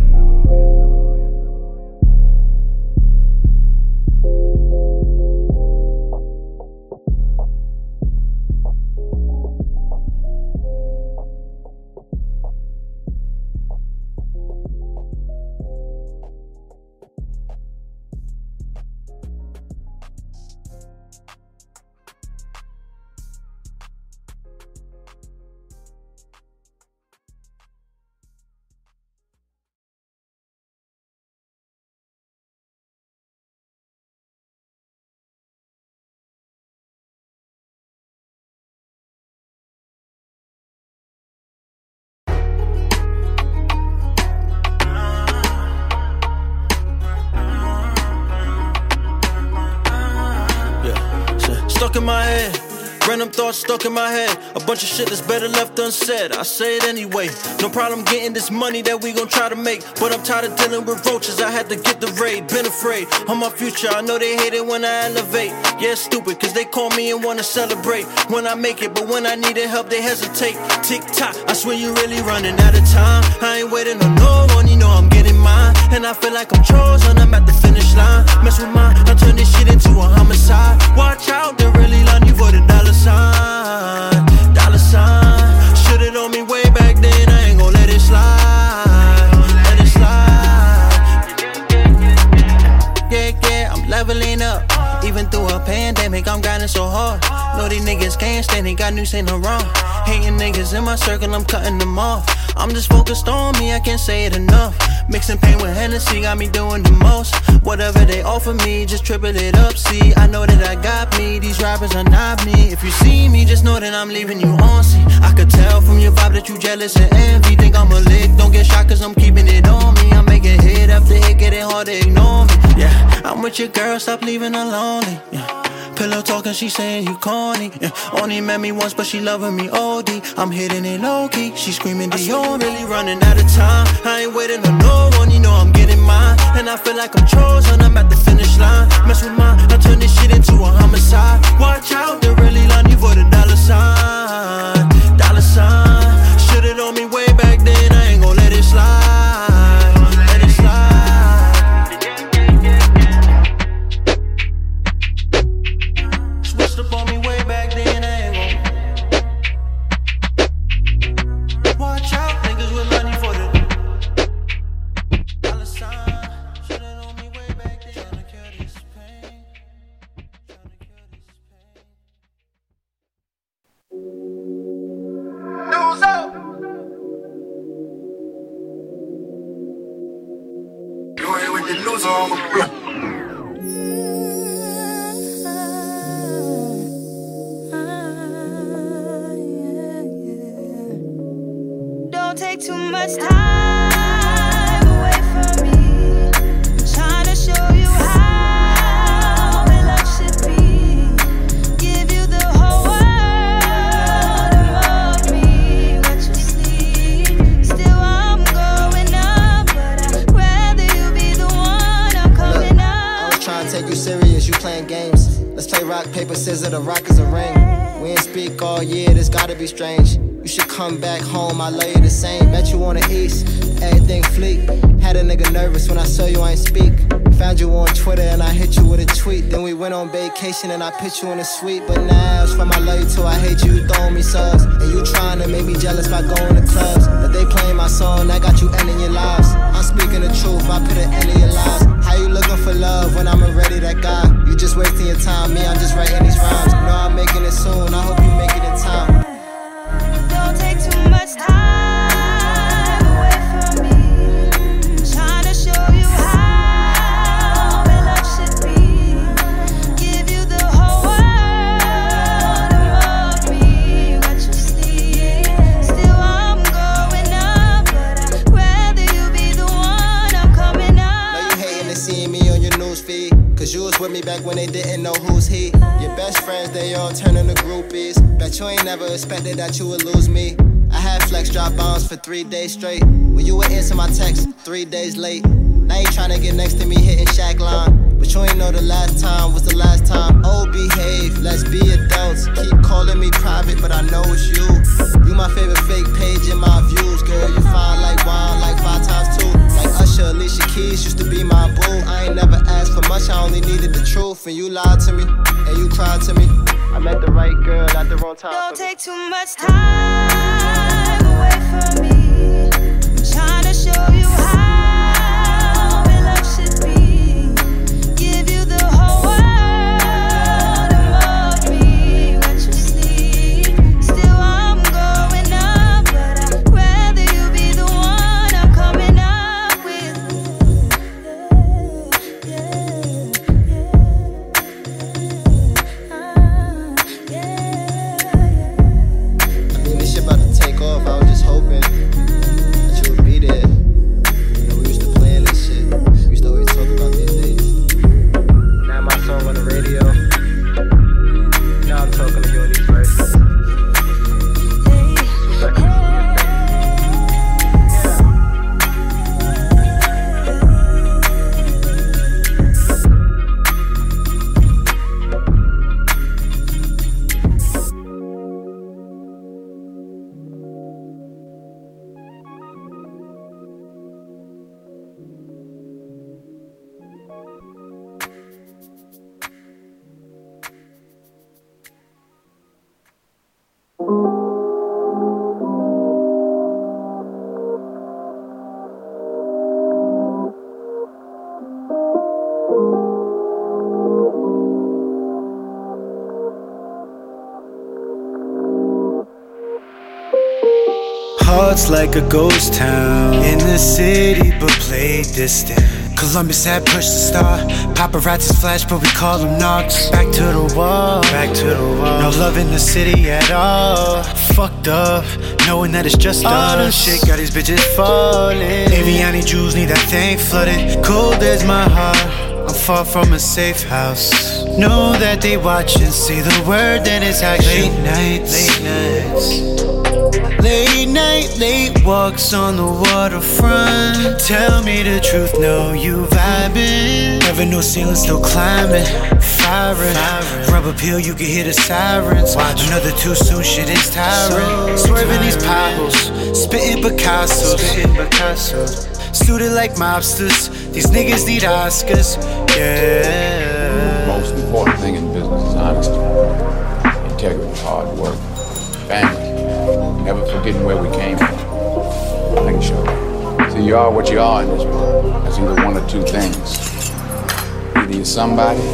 In my head. Random thoughts stuck in my head. A bunch of shit that's better left unsaid. I say it anyway. No problem getting this money that we gon' try to make. But I'm tired of dealing with roaches. I had to get the raid. Been afraid of my future. I know they hate it when I elevate. Yeah, stupid, cause they call me and wanna celebrate when I make it. But when I needed help, they hesitate. Tick tock, I swear you really running out of time. I ain't waiting on no one, you know I'm getting mine. And I feel like I'm chosen, I'm at the finish line. Mess with mine, I turn this shit into a homicide. Watch out, they really line you for the dollar sign. Dollar sign. Should've known me way back then, I ain't gon' let it slide. Let it slide. Yeah, yeah, I'm leveling up. Through a pandemic, I'm grinding so hard. Know these niggas can't stand it, got news ain't no wrong. Hating niggas in my circle, I'm cutting them off. I'm just focused on me, I can't say it enough. Mixing pain with Hennessy got me doing the most. Whatever they offer me, just triple it up. See, I know that I got me, these rappers are not me. If you see me, just know that I'm leaving you on see. I could tell from your vibe that you jealous and envy. Think I'm a lick, don't get shot cause I'm keeping it on me. I'm making hit after hit, getting hard to ignore me. Yeah, I'm with your girl, stop leaving her Yeah. Pillow talking, she saying you corny. Yeah. Only met me once, but she loving me OD. I'm hitting it low key, she screaming Dior. Really running out of time. I ain't waiting on no one, you know I'm getting mine. And I feel like I'm chosen, I'm at the finish line. Mess with mine, I turn this shit into a homicide. Watch out, they really you for the dollar sign. And I put you in a suite. But now it's from I love to I hate you, throwing me subs. And you trying to make me jealous by going to clubs. But they playing my song, that got you ending your lives. I'm speaking the truth, I put an end in your lives. How you looking for love when I'm already that guy? You just wasting your time, me, I'm just writing these rhymes. Never expected that you would lose me. I had flex drop bombs for three days straight. When you would answer my text, three days late. Now you tryna get next to me hitting shack line. But you ain't know the last time was the last time. Oh, behave, let's be adults. Keep calling me private, but I know it's you. You my favorite fake page in my views, girl. You fine like wine, like five times two. Like Usher, Alicia Keys used to be my boo. I ain't never asked for much, I only needed the truth. And you lied to me, and you cried to me. Met the right girl at the wrong time. Don't take too much time away from me. Trying to show you Hearts like a ghost town in the city, but play distant. Columbus had pushed the star. Paparazzi flash, but we call them knocks. Back to the wall, back to the wall. No love in the city at all. Fucked up, knowing that it's just all the shit got these bitches falling. Aviani Jews need that thing flooded. Cold as my heart. I'm far from a safe house. Know that they watch and see the word, then it's action. Late nights, late nights. Late night, late walks on the waterfront. Tell me the truth, no, you vibing. Never no ceiling, still climbing. Firing, rubber peel, you can hear the sirens. Watch another too soon, shit is tiring. Swerving these potholes, spitting Picasso, spitting Picasso. Suited like mobsters, these niggas need Oscars, yeah. Most important thing in business is honesty, Never where we came from. I think so. See, you are what you are in this world. It's either one or two things. Either you're somebody, or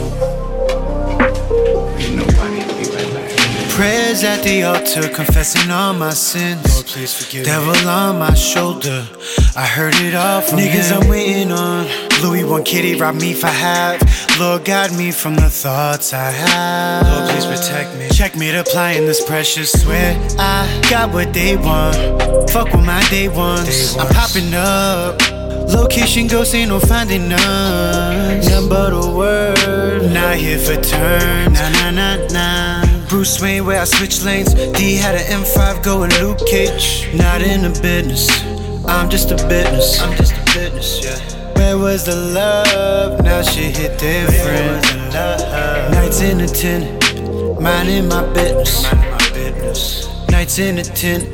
you're nobody. Be right back. Prayers at the altar, confessing all my sins. Lord, please forgive Devil on my shoulder, I heard it all from niggas I'm waiting on. Louis one kitty robbed me for half. Lord, guide me from the thoughts I have. Lord, please protect me. Check me to applying this precious. Swear I got what they want. Fuck with my day ones. I'm popping up. Location ghost ain't no finding none. None but a word. Not here for turn. Nah, nah, nah, nah. Bruce Wayne, where I switch lanes. D had an M5 going Luke Cage. Not in the business. I'm just a business. I'm just a business, yeah. Was the love? Now she hit different. Nights in a tent, minding my business. Nights in a tent,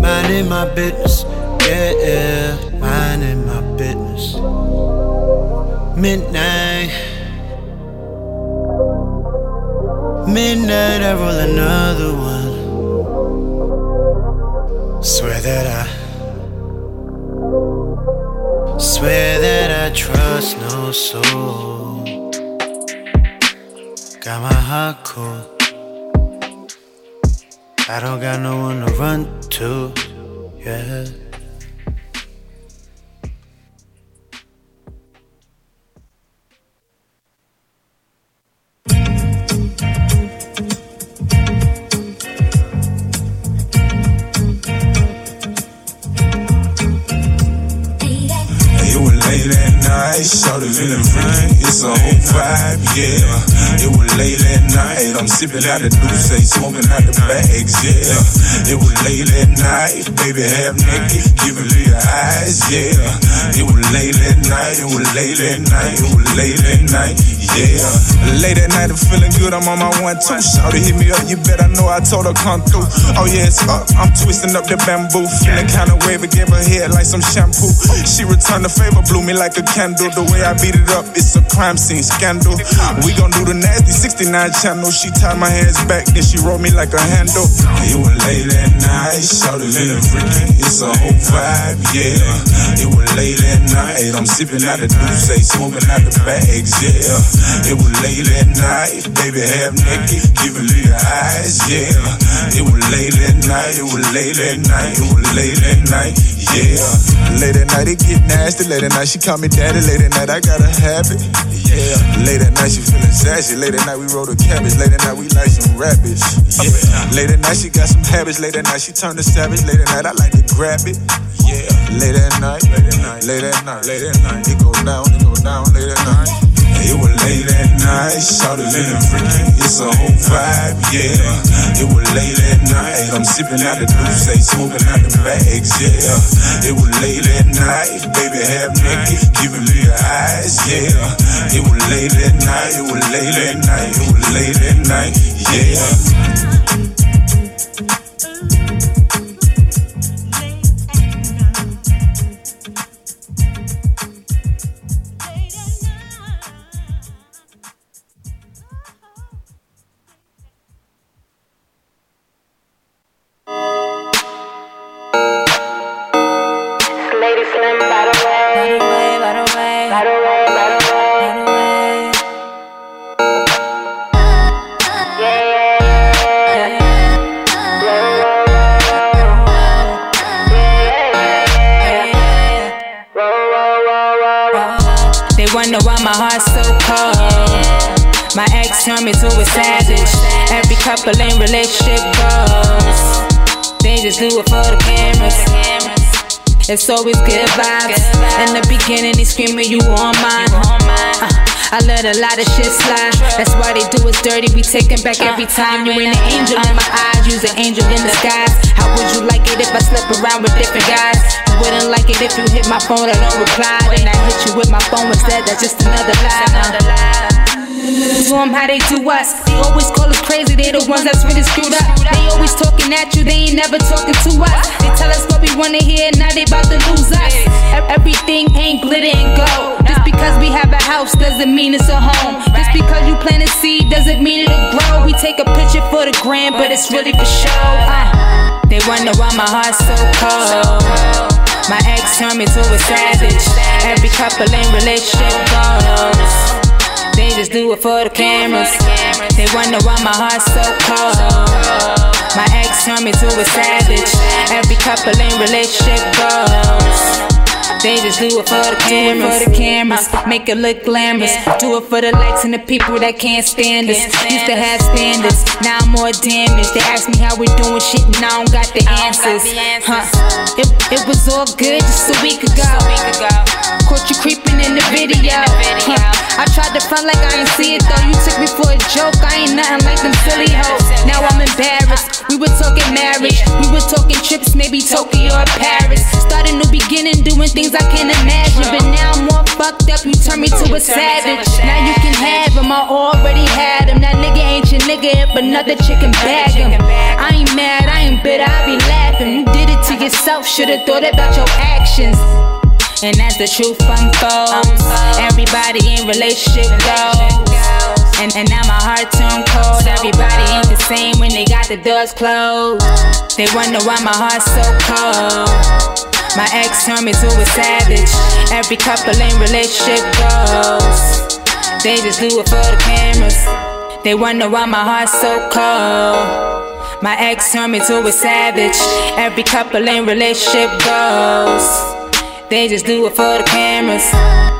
minding my business. Yeah, yeah, minding my business. Midnight. Midnight, I roll another one. Swear that I Swear that I trust no soul Got my heart cold. I don't got no one to run to, yeah night, shorty feeling free. It's a whole vibe, yeah. It was late at night, I'm sipping out the Douce, smoking out the bags, yeah. It was late at night, baby half naked, giving me the eyes, yeah. It was late at night, it was late at night, it was late at night, yeah. Late at night, I'm feeling good, I'm on my one two. Shorty hit me up, you bet I know I told her come through. Oh yeah, it's up, I'm twisting up the bamboo, feeling kinda wavy, gave her head like some shampoo. She returned the favor, blew me like a candle. The way I beat it up, it's a crime scene scandal. We gon' do the nasty 69 channel. She tied my hands back, then she rolled me like a handle. It was late at night, shouted feeling freaky. It's a whole vibe, yeah. It was late at night, I'm sipping out the Douce, smoking out the bags, yeah. It was late at night, baby half naked, giving me the eyes, yeah. It was late at night, it was late at night, it was late at night, yeah. Late at night, it get nasty. Late at night, she call me daddy. Late at night, I got a habit. Yeah. Late at night, she feeling sassy. Late at night, we roll the cabbage. Late at night, we like some rabbits. Yeah. Late at night, she got some habits. Late at night, she turned to savage. Late at night, I like to grab it. Yeah. Late at night, late at night, late at night, late at night. It go down, it go down, late at night. It was late at night, shouted feeling freaky. It's a whole vibe, yeah. It was late at night, I'm sipping out the Douce, smoking out the bags, yeah. It was late at night, baby half naked, giving me the eyes, yeah. It was late at night, it was late at night, it was late at night, yeah. It's always good vibes. In the beginning, they screaming, You on mine. Uh, I let a lot of shit slide. That's why they do us dirty. We take it back every time. You ain't an angel in my eyes, you's an angel in disguise. How would you like it if I slept around with different guys? You wouldn't like it if you hit my phone, I don't reply. Then I hit you with my phone instead. That's just another lie. Do them how they do us. They always call us crazy, they the ones that's really screwed up. They always talking at you, they ain't never talking to us. They tell us what we wanna hear, now they about to lose us. Everything ain't glitter and gold. Just because we have a house doesn't mean it's a home. Just because you plant a seed doesn't mean it'll grow. We take a picture for the gram, but it's really for show. Uh, they wonder why my heart's so cold. My ex turned me to a savage. Every couple in relationship goes. They just do it for the cameras. They wonder why my heart's so cold. My ex turned me to a savage. Every couple in relationship goes. They just do it for the cameras. For the cameras, make it look glamorous. Do it for the likes and the people that can't stand us. Used to have standards, now I'm more damaged. They ask me how we doing shit, and I don't got the answers. Huh? It, it was all good just a week ago. Caught you creeping in the video. Huh? I tried to front like I ain't see it though. You took me for a joke. I ain't nothing like them silly hoes. Now I'm embarrassed. We were talking marriage. We were talking trips, maybe Tokyo or Paris. Start a new beginning, doing things I can't imagine. But now I'm more fucked up. You turn me to a savage. Now you can have him. I already had him. That nigga ain't your nigga, but another chick can bag him. I ain't mad. I ain't bitter. I be laughing. You did it to yourself. Should've thought about your actions. And as the truth unfolds, everybody in relationship goes. And, and now my heart turned cold. Everybody ain't the same when they got the doors closed. They wonder why my heart's so cold. My ex turned me to a savage. Every couple in relationship goes. They just do it for the cameras. They wonder why my heart's so cold. My ex turned me to a savage. Every couple in relationship goes. They just do it for the cameras.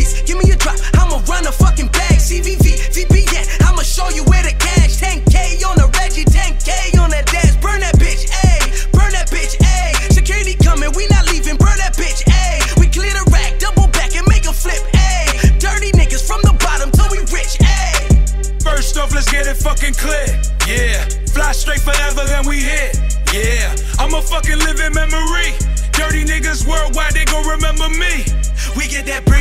run a fucking bag. CVV, VP, yeah. I'ma show you where the cash. 10K on the Reggie, 10K on that dash. Burn that bitch, ayy. Burn that bitch, ayy. Security coming, we not leaving. Burn that bitch, ayy. We clear the rack, double back and make a flip, ayy. Dirty niggas from the bottom till we rich, ayy. First off, let's get it fucking clear. Yeah, fly straight forever, then we hit. Yeah, I'm a fucking living memory. Dirty niggas worldwide, they gon' remember me. We get that bread.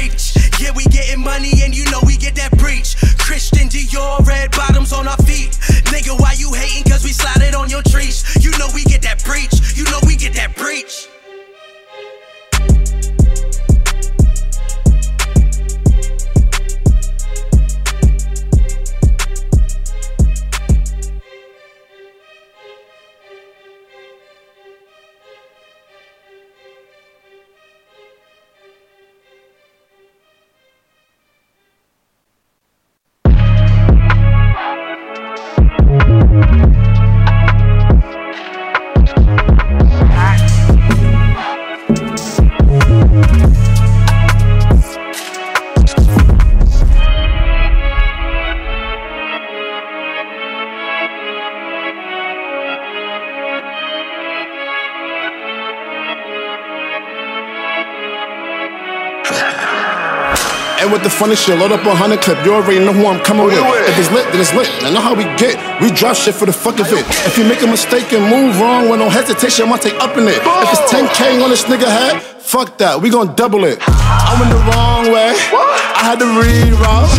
Funny shit. Load up a hundred clip. You already know who I'm coming with. If it's lit, then it's lit. I know how we get. We drop shit for the fuck of it. If you make a mistake and move wrong with no hesitation, I'ma take up in it. If it's 10K on this nigga head, fuck that. We gon' double it. I went the wrong way. I had to reroute.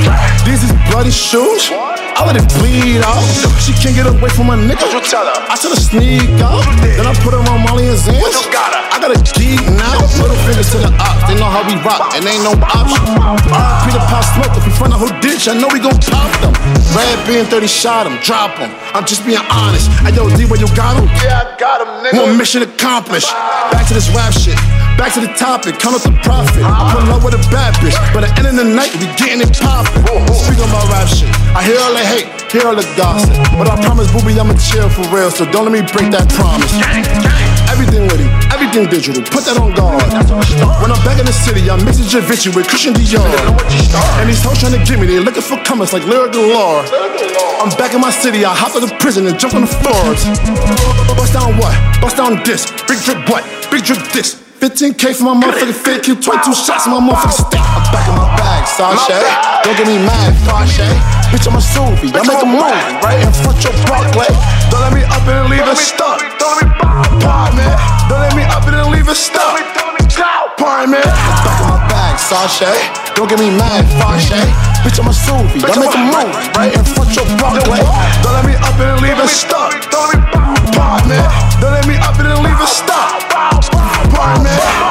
These is bloody shoes. I let it bleed out. She can't get away from my nigga. You tell her. I should have sneak out. Then I put her on Molly and Zans. Got her? I got a now. Little fingers to the ops. They know how we rock, and ain't no option. Peter Pop smoke. If we find a whole ditch, I know we gon' pop them. Red being 30 shot him, drop him. I'm just being honest. I yo, D, where you got him? Yeah, I got him, nigga. One mission accomplished. Back to this rap shit. Back to the topic, count up the profit. I pull up with a bad bitch, but at the end of the night, we getting it poppin'. Speaking my rap shit, I hear all the hate. hear all the gossip. But I promise, booby, I'ma chill for real, so don't let me break that promise. Everything with him, everything digital, put that on guard. When I'm back in the city, I'm mixing Javinci with Christian Dior. And these hoes trying to get me, they looking for comments like lyrical lore. I'm back in my city, I hop out of prison and jump on the floors. Bust down what? Bust down this. Big drip what? Big drip this. 15k for my motherfucking fake kill 22 shots in my motherfucking stick. I'm back in my bag, Sasha. Don't get me mad, Fashe. Bitch, I'm a Suvi. I make a movie right in front your Barclay. Don't let me up and leave it stuck. Don't let me pop, man. Don't let me up and leave it stuck. Pardon, man. I'm back in my bag, Sasha. Don't get me mad, Fashe. Bitch, I'm a Suvi. I make a movie right in front your Barclay. Don't let me up and leave it stuck. Don't let me pop, man. Don't let me up and leave it stuck. Pardon, man.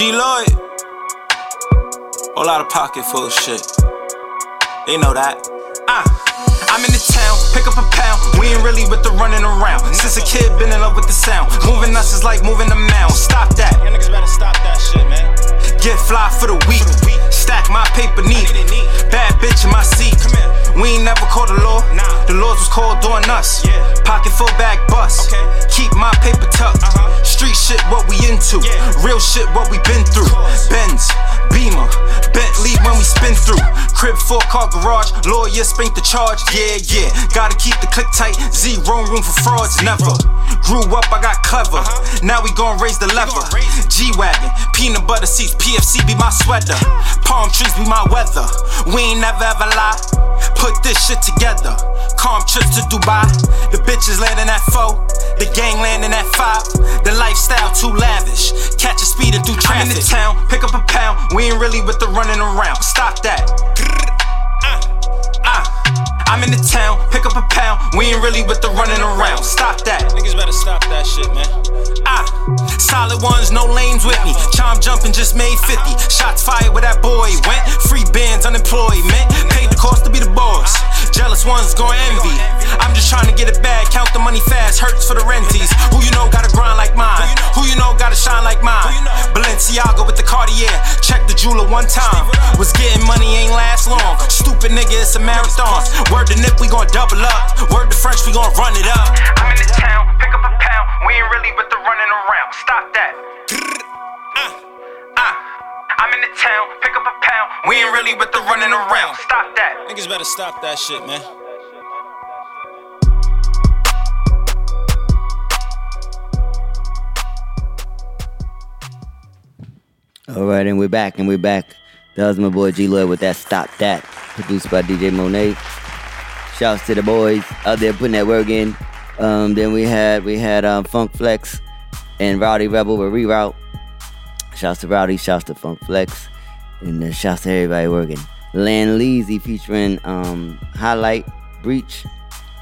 G Lloyd. Whole lot of pocket full of shit. They know that. Ah. I'm in the town, pick up a pound. We ain't really with the running around. Since a kid, been in love with the sound. Moving us is like moving a mound. Stop that. You niggas better stop that shit, man. Get fly for the week. Stack my paper neat. Bad bitch in my seat. We ain't never called the law. The laws was called doing us. Yeah. Pocket full bag bust. Keep my paper tucked. Street shit, what we into. Real shit, what we been through. Benz, Beamer, Bentley when we spin through. Crib four car garage, lawyer spank the charge. Yeah, yeah. Gotta keep the click tight. Zero room for frauds, never. Grew up, I got clever. Now we gon' raise the lever. G Wagon, peanut butter seats, PFC be my sweater. Palm trees be my weather. We ain't never ever lie. Put this shit together. Calm trips to Dubai. The bitches landing at four. The gang landing at five. The lifestyle too lavish. Catch a speeder through traffic. I'm in the town, pick up a pound. We ain't really with the running around. Stop that. Ah. I'm in the town, pick up a pound. We ain't really with the running around. Stop that. Niggas better stop that shit, man. Ah, solid ones, no lanes with me. Chom jumping just made 50. Shots fired where that boy went. Free bands, unemployment. Paid the cost to be the boss. Jealous ones gon' envy. I'm just trying to get it back. Count the money fast, hurts for the renties. Who you know gotta grind like mine? Who you know gotta shine like mine? Balenciaga with the Cartier. Check the jeweler one time. Was getting money ain't last long. Stupid nigga, it's a marathon. Word to Nip, we gon' double up. Word to French, we gon' run it up. I'm in the town, pick up a pound. We ain't really with the running around. Stop that. Ah. I'm in the town, pick up a pound. We ain't really with the running around. Stop that. Niggas better stop that shit, man. All right, and we're back, and we're back. That was my boy G Lloyd with that Stop That, produced by DJ Monet. Shouts to the boys out there putting that work in. Um, then we had we had um, Funk Flex and Rowdy Rebel with Reroute. Shouts to Rowdy, shouts to Funk Flex, and uh, shouts to everybody working. Lan Leezy featuring um, Highlight, Breach,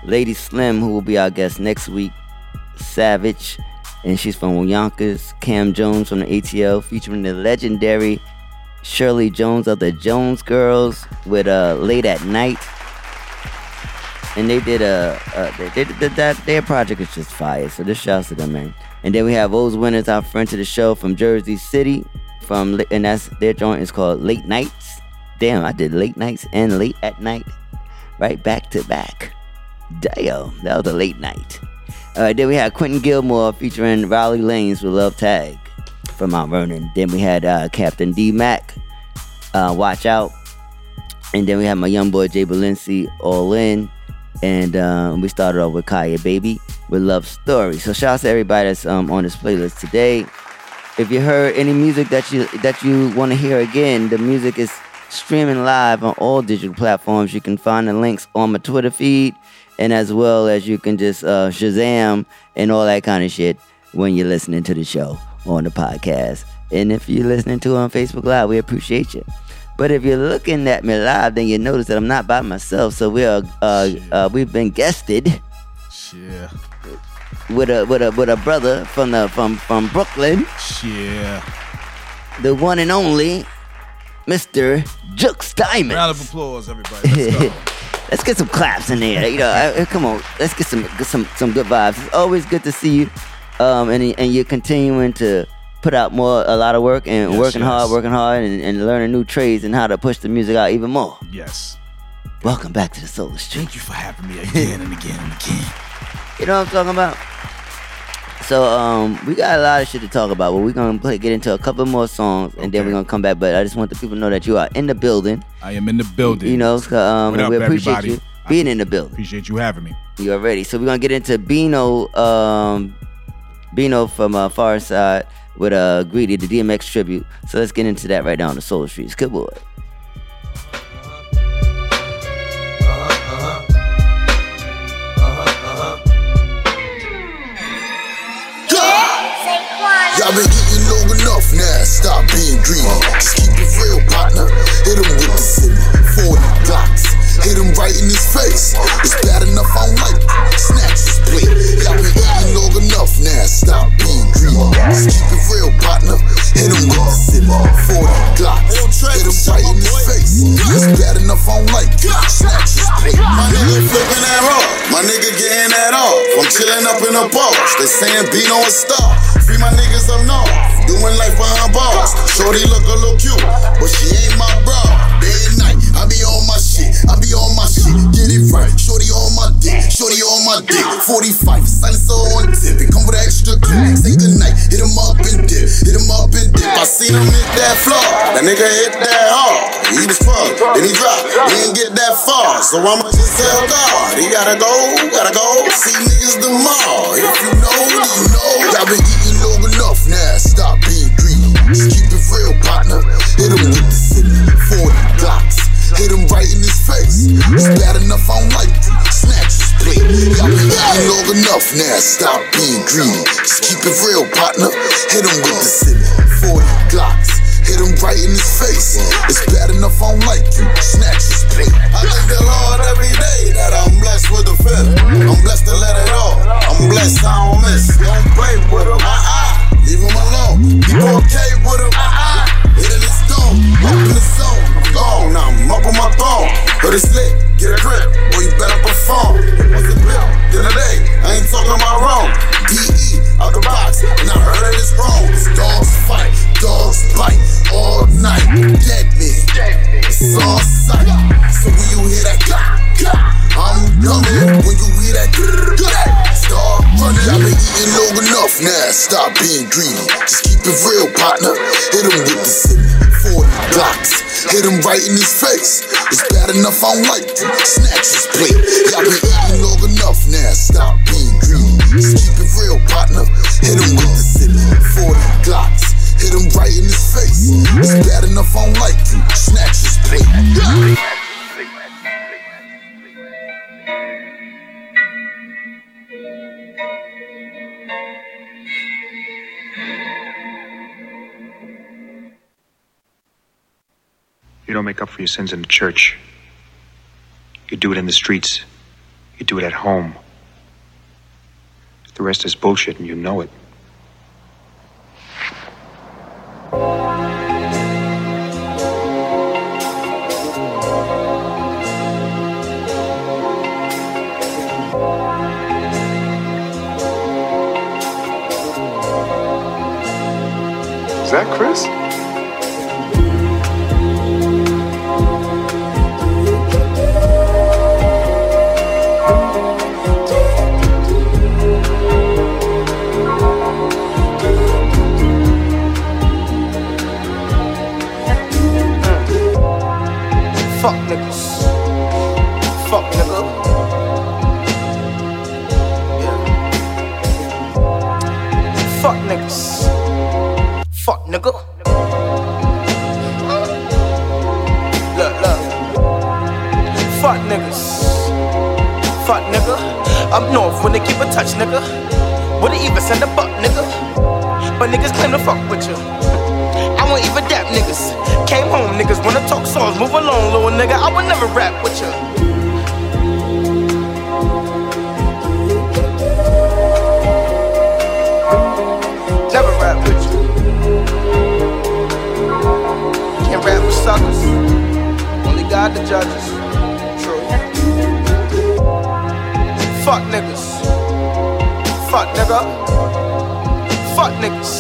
Lady Slim, who will be our guest next week, Savage, and she's from Yonkers. Cam Jones from the ATL, featuring the legendary Shirley Jones of the Jones Girls with uh, Late at Night. And they did a, uh, they, they, they, that their project is just fire. So this shouts to them, man. And then we have O's winners, our friend to the show from Jersey City, from and that's their joint is called Late Nights. Damn, I did late nights and late at night, right back to back. Damn, that was a late night. All right, then we had Quentin Gilmore featuring Riley Lanes with Love Tag from Mount Vernon. Then we had uh, Captain D Mac, uh, Watch Out. And then we had my young boy Jay Balenci, All In. And um, we started off with Kaya Baby with Love Story. So shout out to everybody that's um, on this playlist today. If you heard any music that you that you want to hear again, the music is streaming live on all digital platforms. You can find the links on my Twitter feed, and as well as you can just uh, Shazam and all that kind of shit when you're listening to the show on the podcast. And if you're listening to it on Facebook Live, we appreciate you. But if you're looking at me live, then you notice that I'm not by myself. So we are uh, uh, we've been guested Yeah. with a with a with a brother from the from from Brooklyn, Yeah. the one and only Mr. Jux Diamond. Round of applause, everybody. Let's. Let's get some claps in there. You know, uh, come on. Let's get some get some some good vibes. It's always good to see you, um, and and you're continuing to put out more a lot of work and Yes, working yes. hard, working hard, and, and learning new trades and how to push the music out even more. Yes. Welcome back to the Solar Street. Thank you for having me again and again and again. You know what I'm talking about? So um, we got a lot of shit to talk about, but we're gonna play, get into a couple more songs, and then we're gonna come back. But I just want the people to know that you are in the building. I am in the building. You know, um, up, we appreciate everybody? you being in the building. Appreciate you having me. You are ready. So we're gonna get into Bino, um, Bino from uh, Far Side with uh, Greedy, the DMX tribute. So let's get into that right now on the Soul Streets. Good boy. Y'all been eating long enough now, stop being greedy. Just keep it real, partner. Hit him with the city, 40 blocks. Hit him right in his face. It's bad enough, I don't like it. Snatch his. Y'all been eating long enough now, stop being greedy. Just keep it real, partner. Hit him with the city, 40 blocks. Hit him right in his face. It's bad enough, I don't like it. Snatch his plate. My nigga flipping that rock, my nigga getting that off. I'm chilling up in the box, they saying Bino a star. Free my niggas up north, doing life behind bars. Shorty look a little cute, but she ain't my bro. Day and night, I be on my shit, I be on my shit. Get it right, shorty on my dick, shorty on my dick. 45, silencer on tip, it come with an extra clip. Say goodnight, hit him up and dip, hit him up and dip. I seen him hit that floor, that nigga hit that hard. He was fucked, then he dropped, he didn't get that far. So I'ma just tell God, he gotta go, gotta go. See niggas tomorrow. If you know, you know. Y'all been eating long enough now, stop being greedy. Just keep it real, partner. Hit him with the city, 40 blocks. Hit him right in his face. It's bad enough, I don't like it. Snatch plate. Been long enough now, stop being greedy. Just keep it real, partner. Hit him with the city, 40 blocks. Hit him right in his face. It's bad enough, I don't like you. Snatch his plate. I thank the Lord every day that I'm blessed with the fifth. I'm blessed to let it all. I'm blessed, I don't miss. Don't play with him. Uh-uh. Leave him alone. People okay with him. Uh-uh. Hit in his dome. The. I'm. Now I'm up on my throne. Heard it's lit. Get a grip. Boy, you better perform. It was a bit. The other day, I ain't talking about wrong. DE out the box. And I heard that it's wrong. Dogs fight. Dogs bite. All night. Dead men. It's all sight. So when you hear that clap, clap, I'm coming. When you hear that clap, start running. Y'all been eating long enough now, stop being greedy. Just keep it real, partner. Hit him with the city, 40 blocks. Hit him right in his face. It's bad enough, I don't like it. Snatch his plate. Y'all been eating long enough now, stop being greedy. Keep it real, partner. Hit him with the city, 40 blocks. Hit him right in his face. It's bad enough, I don't like it. Snatch his plate. You don't make up for your sins in the church. You do it in the streets. You do it at home. The rest is bullshit and you know it. Is that Chris? Fuck niggas. Fuck nigga. Yeah. Fuck niggas. Fuck nigga. Look, look. Fuck niggas. Fuck nigga. Up north when they keep a touch, nigga. Would they even send a buck, nigga? But niggas claim to fuck with you. I won't even dap niggas came home. Niggas wanna talk songs, move along, little nigga. I would never rap with ya. Never rap with you. Can't rap with suckers. Only God the judges. True. Fuck niggas. Fuck nigga. Fuck niggas.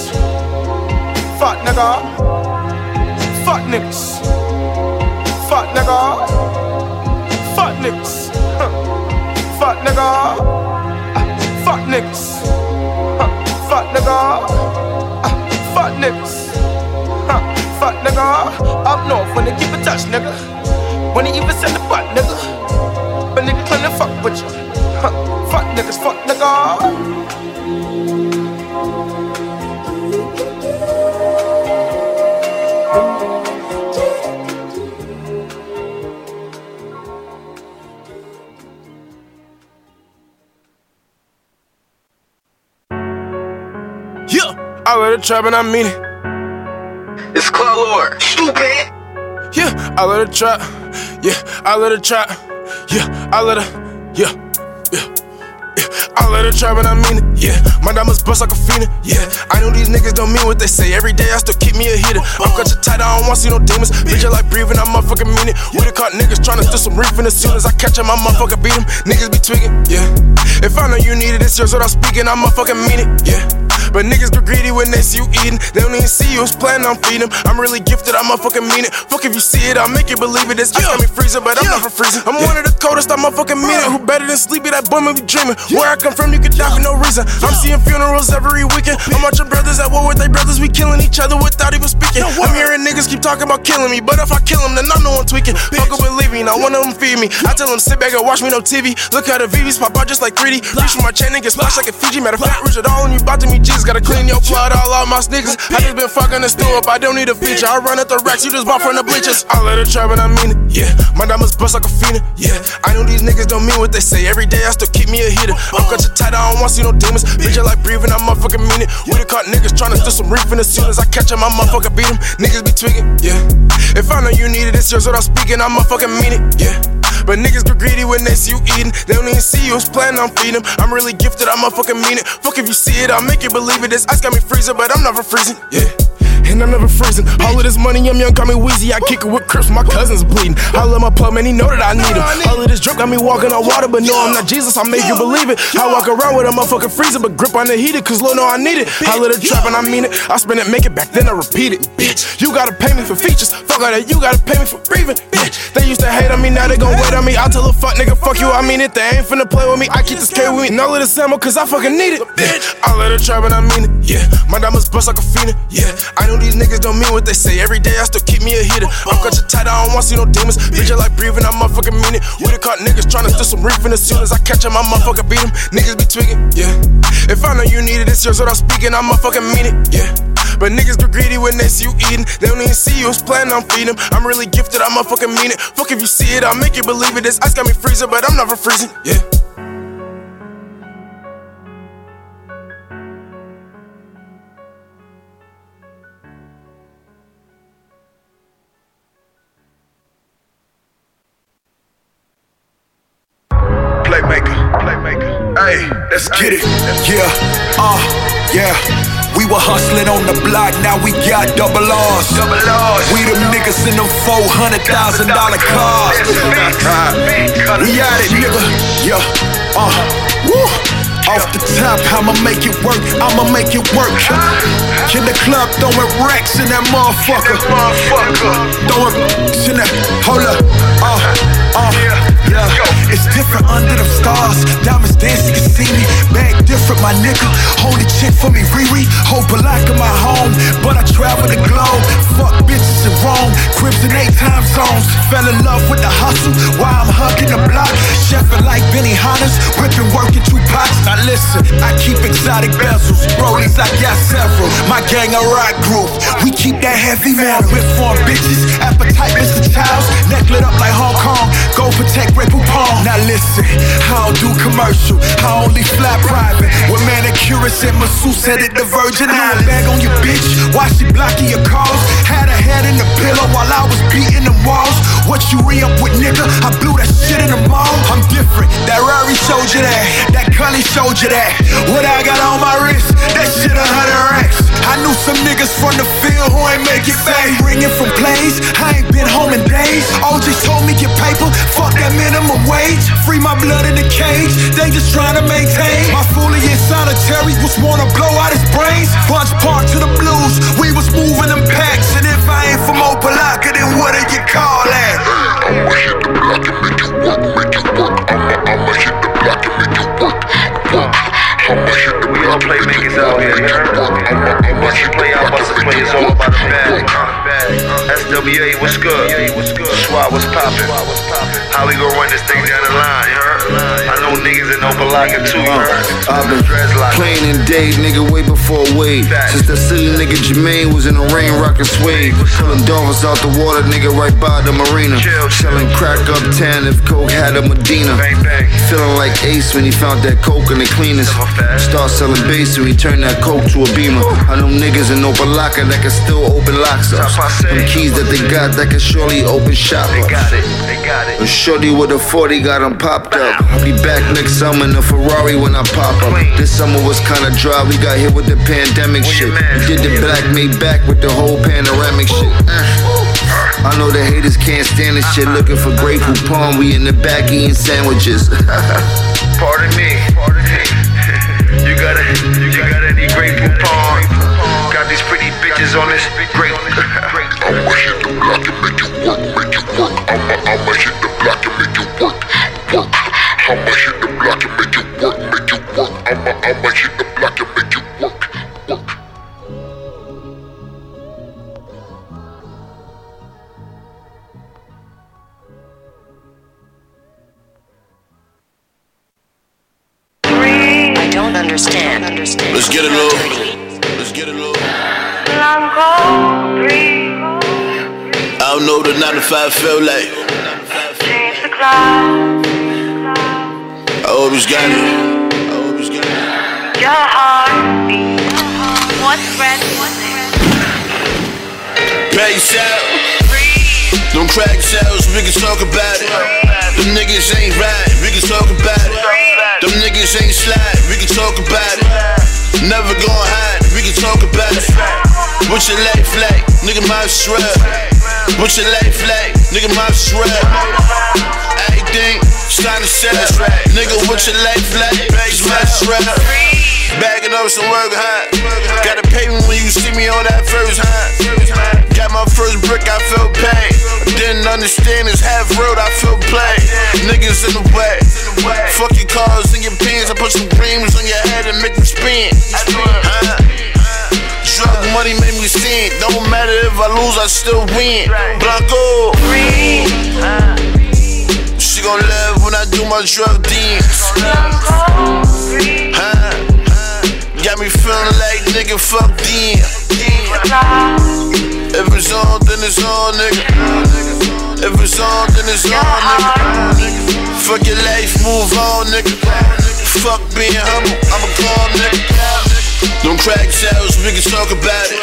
Fuck nigga. Fuck niggas. Fuck nigga. Fuck niggas. Huh. Fuck nigga. Uh, Fuck niggas. Huh. Fuck nigga. Uh, Fuck niggas. Huh. Fuck nigga. Up north when they keep in touch, nigga. When they even send the butt, nigga. But nigga claim to fuck with you. Huh. Fuck niggas, fuck nigga. Trap and I mean it. It's Claw Lord. Stupid. Yeah, I let it trap. Yeah, I let it trap. Yeah, I let it. Yeah, yeah. yeah. I let it trap and I mean it, yeah. My diamonds bust like a phoenix, yeah. I know these niggas don't mean what they say. Every day I still keep me a hitter. I'm cut your tight, I don't wanna see no demons. Bitch, I like breathing, I motherfucking mean it. We done caught niggas tryna steal some reef, and as soon as I catch 'em, I motherfucking beat 'em. Niggas be tweaking, yeah. If I know you need it, it's yours what I'm speaking, I motherfucking mean it, yeah. But niggas get greedy when they see you eating. They don't even see you, it's planning on feeding them. I'm really gifted, I motherfucking mean it. Fuck if you see it, I'll make you believe it. This ice got me freezing, but I'm never freezing. I'm one of the coldest, I motherfucking mean it. Who better than sleepy? That boy be dreaming. Where I come from, you could die for no reason. I'm seeing funerals every weekend. I'm watching brothers at war with their brothers. We killing each other without even speaking. I'm hearing niggas keep talking about killing me, but if I kill them, then I know I'm tweaking. Fuck up and leave me, not one of them feed me. I tell them sit back and watch me no TV. Look how the VVs pop out just like 3D. Reach for my chain and get splashed like a Fiji. Matter of fact, it all and you bout to meet Jesus. Gotta clean your blood all out my sneakers. I just been fucking the stool up, I don't need a feature. I run at the racks, you just bought from the bleachers. I let it trap and I mean it, yeah. My diamonds bust like a phoenix, yeah. I know these niggas don't mean what they say. Every day I still keep me a hitter. I'm cut your tight, I don't wanna see no demons. Bitch, I like breathing, I'm motherfucking mean it. We done caught niggas trying to steal some reef, and as soon as I catch 'em, I motherfucking beat 'em. Niggas be tweaking, yeah. If I know you need it, it's yours I'm speaking, I motherfucking mean it, yeah. But niggas get greedy when they see you eating. They don't even see you, it's planning on feeding. I'm really gifted, I motherfucking mean it. Fuck if you see it, I'll make it believe it. This ice got me freezing, but I'm never freezing, yeah. And I'm never freezing. All of this money, I'm young, got me wheezy. I kick it with crips, my cousin's bleeding. I love my plug, man, he know that I need him. All of this drip got me walking on water, but no, I'm not Jesus, I make you believe it. I walk around with a motherfucking freezer, but grip on the heater, cause Lord know I need it. I let the trap and I mean it. I spin it, make it back, then I repeat it. Bitch, you gotta pay me for features. Fuck all that, you gotta pay me for breathing. Bitch, they used to hate on me, now they gon' wait on me. I tell a fuck nigga, fuck you, I mean it. They ain't finna play with me, I keep this K with me. And all of this ammo, cause I fucking need it. Bitch, I let the trap and I mean it. Yeah, my diamonds bust like a phoenix. Yeah, I know these niggas don't mean what they say. Every day I still keep me a hitter. I'm your tight, I don't wanna see no demons. Bitch, I like breathing, I motherfucking mean it. We done caught niggas tryna steal some reef, as soon as I catch 'em, I motherfucking beat 'em. Niggas be tweaking, yeah. If I know you need it, it's yours I'm speaking, I motherfucking mean it, yeah. But niggas get greedy when they see you eating. They don't even see you, it's planning on feeding 'em. I'm really gifted, I motherfucking mean it. Fuck if you see it, I'll make you believe it. This ice got me freezing, but I'm never freezing, yeah. Let's get it. Yeah, uh, yeah. We were hustling on the block, now we got double R's. Double R's. We them niggas in them four hundred thousand dollar cars. we at it, nigga. Yeah, uh, woo. Off the top, I'ma make it work. I'ma make it work. In the club, throwing racks in that motherfucker. Throwing in that. Hold up. Uh, uh, yeah. It's different under them stars. Diamonds dancing, you can see me. Bag different, my nigga. Hold a chick for me, Riri. Balak in my home. But I travel the globe. Fuck bitches in Rome. Cribs in eight time zones. Fell in love with the hustle. While I'm hugging the block. Chefing like Benihana. Whipping, working two pots. Now listen, I keep exotic bezels. Rollies, I got several. My gang a rock group. We keep that heavy metal. Whip for bitches. Appetite, Mr. Childs. Neck lit up like Hong Kong. Go protect Ray Poupon. Now listen, I don't do commercial. I only fly private. With manicurists and masseuse headed the Virgin Islands. Bag on your bitch. Why she blocking your calls? Had her head in the pillow while I was beating the walls. What you re up with, nigga? I blew that shit in the mall. I'm different. That Rari showed you that. That Cully showed you that. What I got on my wrist? That shit a hundred racks. I knew some niggas from the field who ain't make it back. Ringing from plays. I ain't been home in days. OG told me get paper. Fuck that minimum wage. Free my blood in the cage, they just trying to maintain. My fully in solitary was wanna blow out his brains. Punch park to the blues, we was moving them packs. And if I ain't from Opa-locka, then what do you call that? I'ma hit the block and make it work, make it work. I'ma, I'ma hit the block and make it work, work. I'ma hit the We all playmakers out here, you heard? Bust play out, bust play, it's all about the bag. Uh, SWA, what's good? SWAT, what's poppin'? How we gon' run this thing down the line, heard? I know niggas in Opa-locka too, you heard? I've been playing in day, nigga, way before wave. Since that silly nigga Jermaine was in the rain, rockin' suede. Pulling dolphins out the water, nigga, right by the marina. Selling crack uptown if Coke had a Medina. Feeling like Ace when he found that Coke in the cleaners. Start selling bass and we turn that Coke to a beamer. I know niggas in Opa-locka that can still open locks up. Them keys that they got that can surely open shop They got it, they got it. a shorty with a 40 got him popped up. I'll be back next summer in a Ferrari when I pop up. This summer was kinda dry, we got hit with the pandemic shit. We did the black made back with the whole panoramic shit. Uh. I know the haters can't stand this shit. Looking for Grey Poupon, we in the back eating sandwiches. Pardon me. You got a, you got any Grey Poupon? Got these pretty bitches on this great. I'ma hit the block and make work, make work. I'ma, I'ma hit the block and make work, work. I'ma hit the block and make work, make work. I'ma, I'ma hit the block and make work, work. I don't understand. Let's get it, little. Get it, little. I don't know what the 9 to 5 feel like. I always got it. I always got it. Your heartbeat. What's red? Bag out. Them crack shells, we can talk about it. Them niggas ain't right, we can talk about it. Them niggas ain't slide, we can talk about it. Never gon' hide, can talk about it. What's your life like? Nigga, my shrub. What's your life like? Nigga, my shrub. Everything, starting to sell. Nigga, what's your life like? It's my shrub. Bagging up some work, huh? Gotta pay me when you see me on that first, huh? Got my first brick, I felt pain. Didn't understand this half road, I felt play. Niggas in the way. Fuck your cars and your pants. I put some dreams on your head and make them spin. Huh? Drug money made me sin. Don't matter if I lose, I still win. Blanco. She gon' love when I do my drug deals. Huh? Got me feeling like nigga, fuck them. If it's on, then it's on, nigga. If it's on, then it's on, nigga. Fuck your life, move on, nigga. Fuck being humble, I'm a calm nigga. Them crack shells, we can talk about it.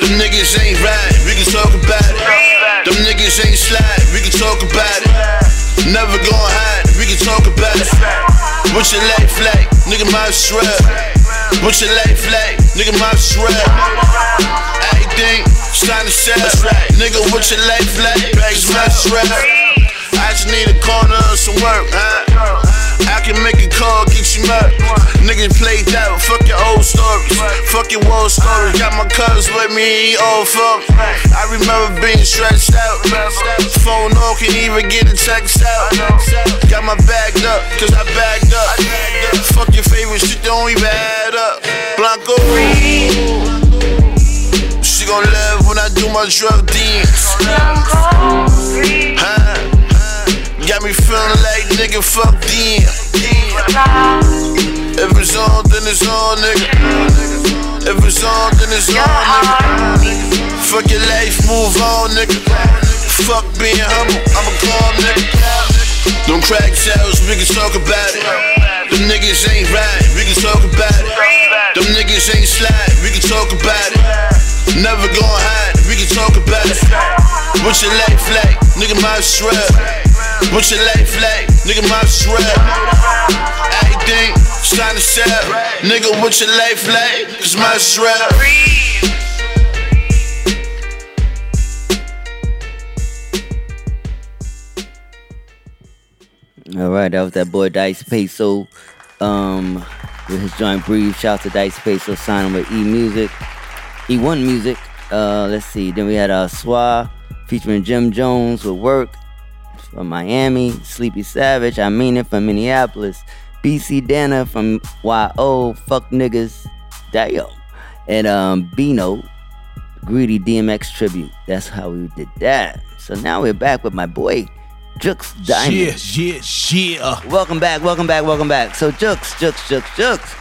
Them niggas ain't right, we can talk about it. Them niggas ain't slide, we can talk about it. Never gon' hide, we can talk about it. What's your life like? Nigga, my shrub. What's your life like? Nigga, my shrub. Everything, starting to sell. Nigga, what's your life like? It's my shrub. I just need a corner of some work, huh? Can make a call, get you up. Niggas played that, fuck your old stories. Fuck your war stories. Got my cuz with me, he all fuck. I remember being stretched out. Phone on, can even get a text out. Got my bagged up, cause I bagged up. Fuck your favorite shit, don't even add up. Blanco. Reed. She gon' love when I do my drug. Huh? Got me feeling like nigga, fuck them. If it's on, then it's on, nigga. If it's on, then it's on, nigga. Fuck your life, move on, nigga. Fuck being humble, I'm a calm nigga. Them crack shells, we can talk about it. Them niggas ain't right, we can talk about it. Them niggas ain't slide, we can talk about it. Never gon' hide, we can talk about it. What's your life like? Nigga, my shrub. What's your life like? Nigga, my shrub. To sell. Nigga, what's your life like? Cause All right, that was that boy Dice Peso. Um, with his joint Breathe. Shout out to Dice Peso signing with E Music. E1 Music. Uh, let's see. Then we had uh, Swa featuring Jim Jones with Work from Miami. Sleepy Savage. I mean it from Minneapolis. BC Dana from YO. Fuck niggas. Dayo. And um, Bino. Greedy DMX tribute. That's how we did that. So now we're back with my boy Jux Diamond. Yeah, yeah, yeah. Welcome back, welcome back, welcome back. So Jux, Jux, Jux, Jux.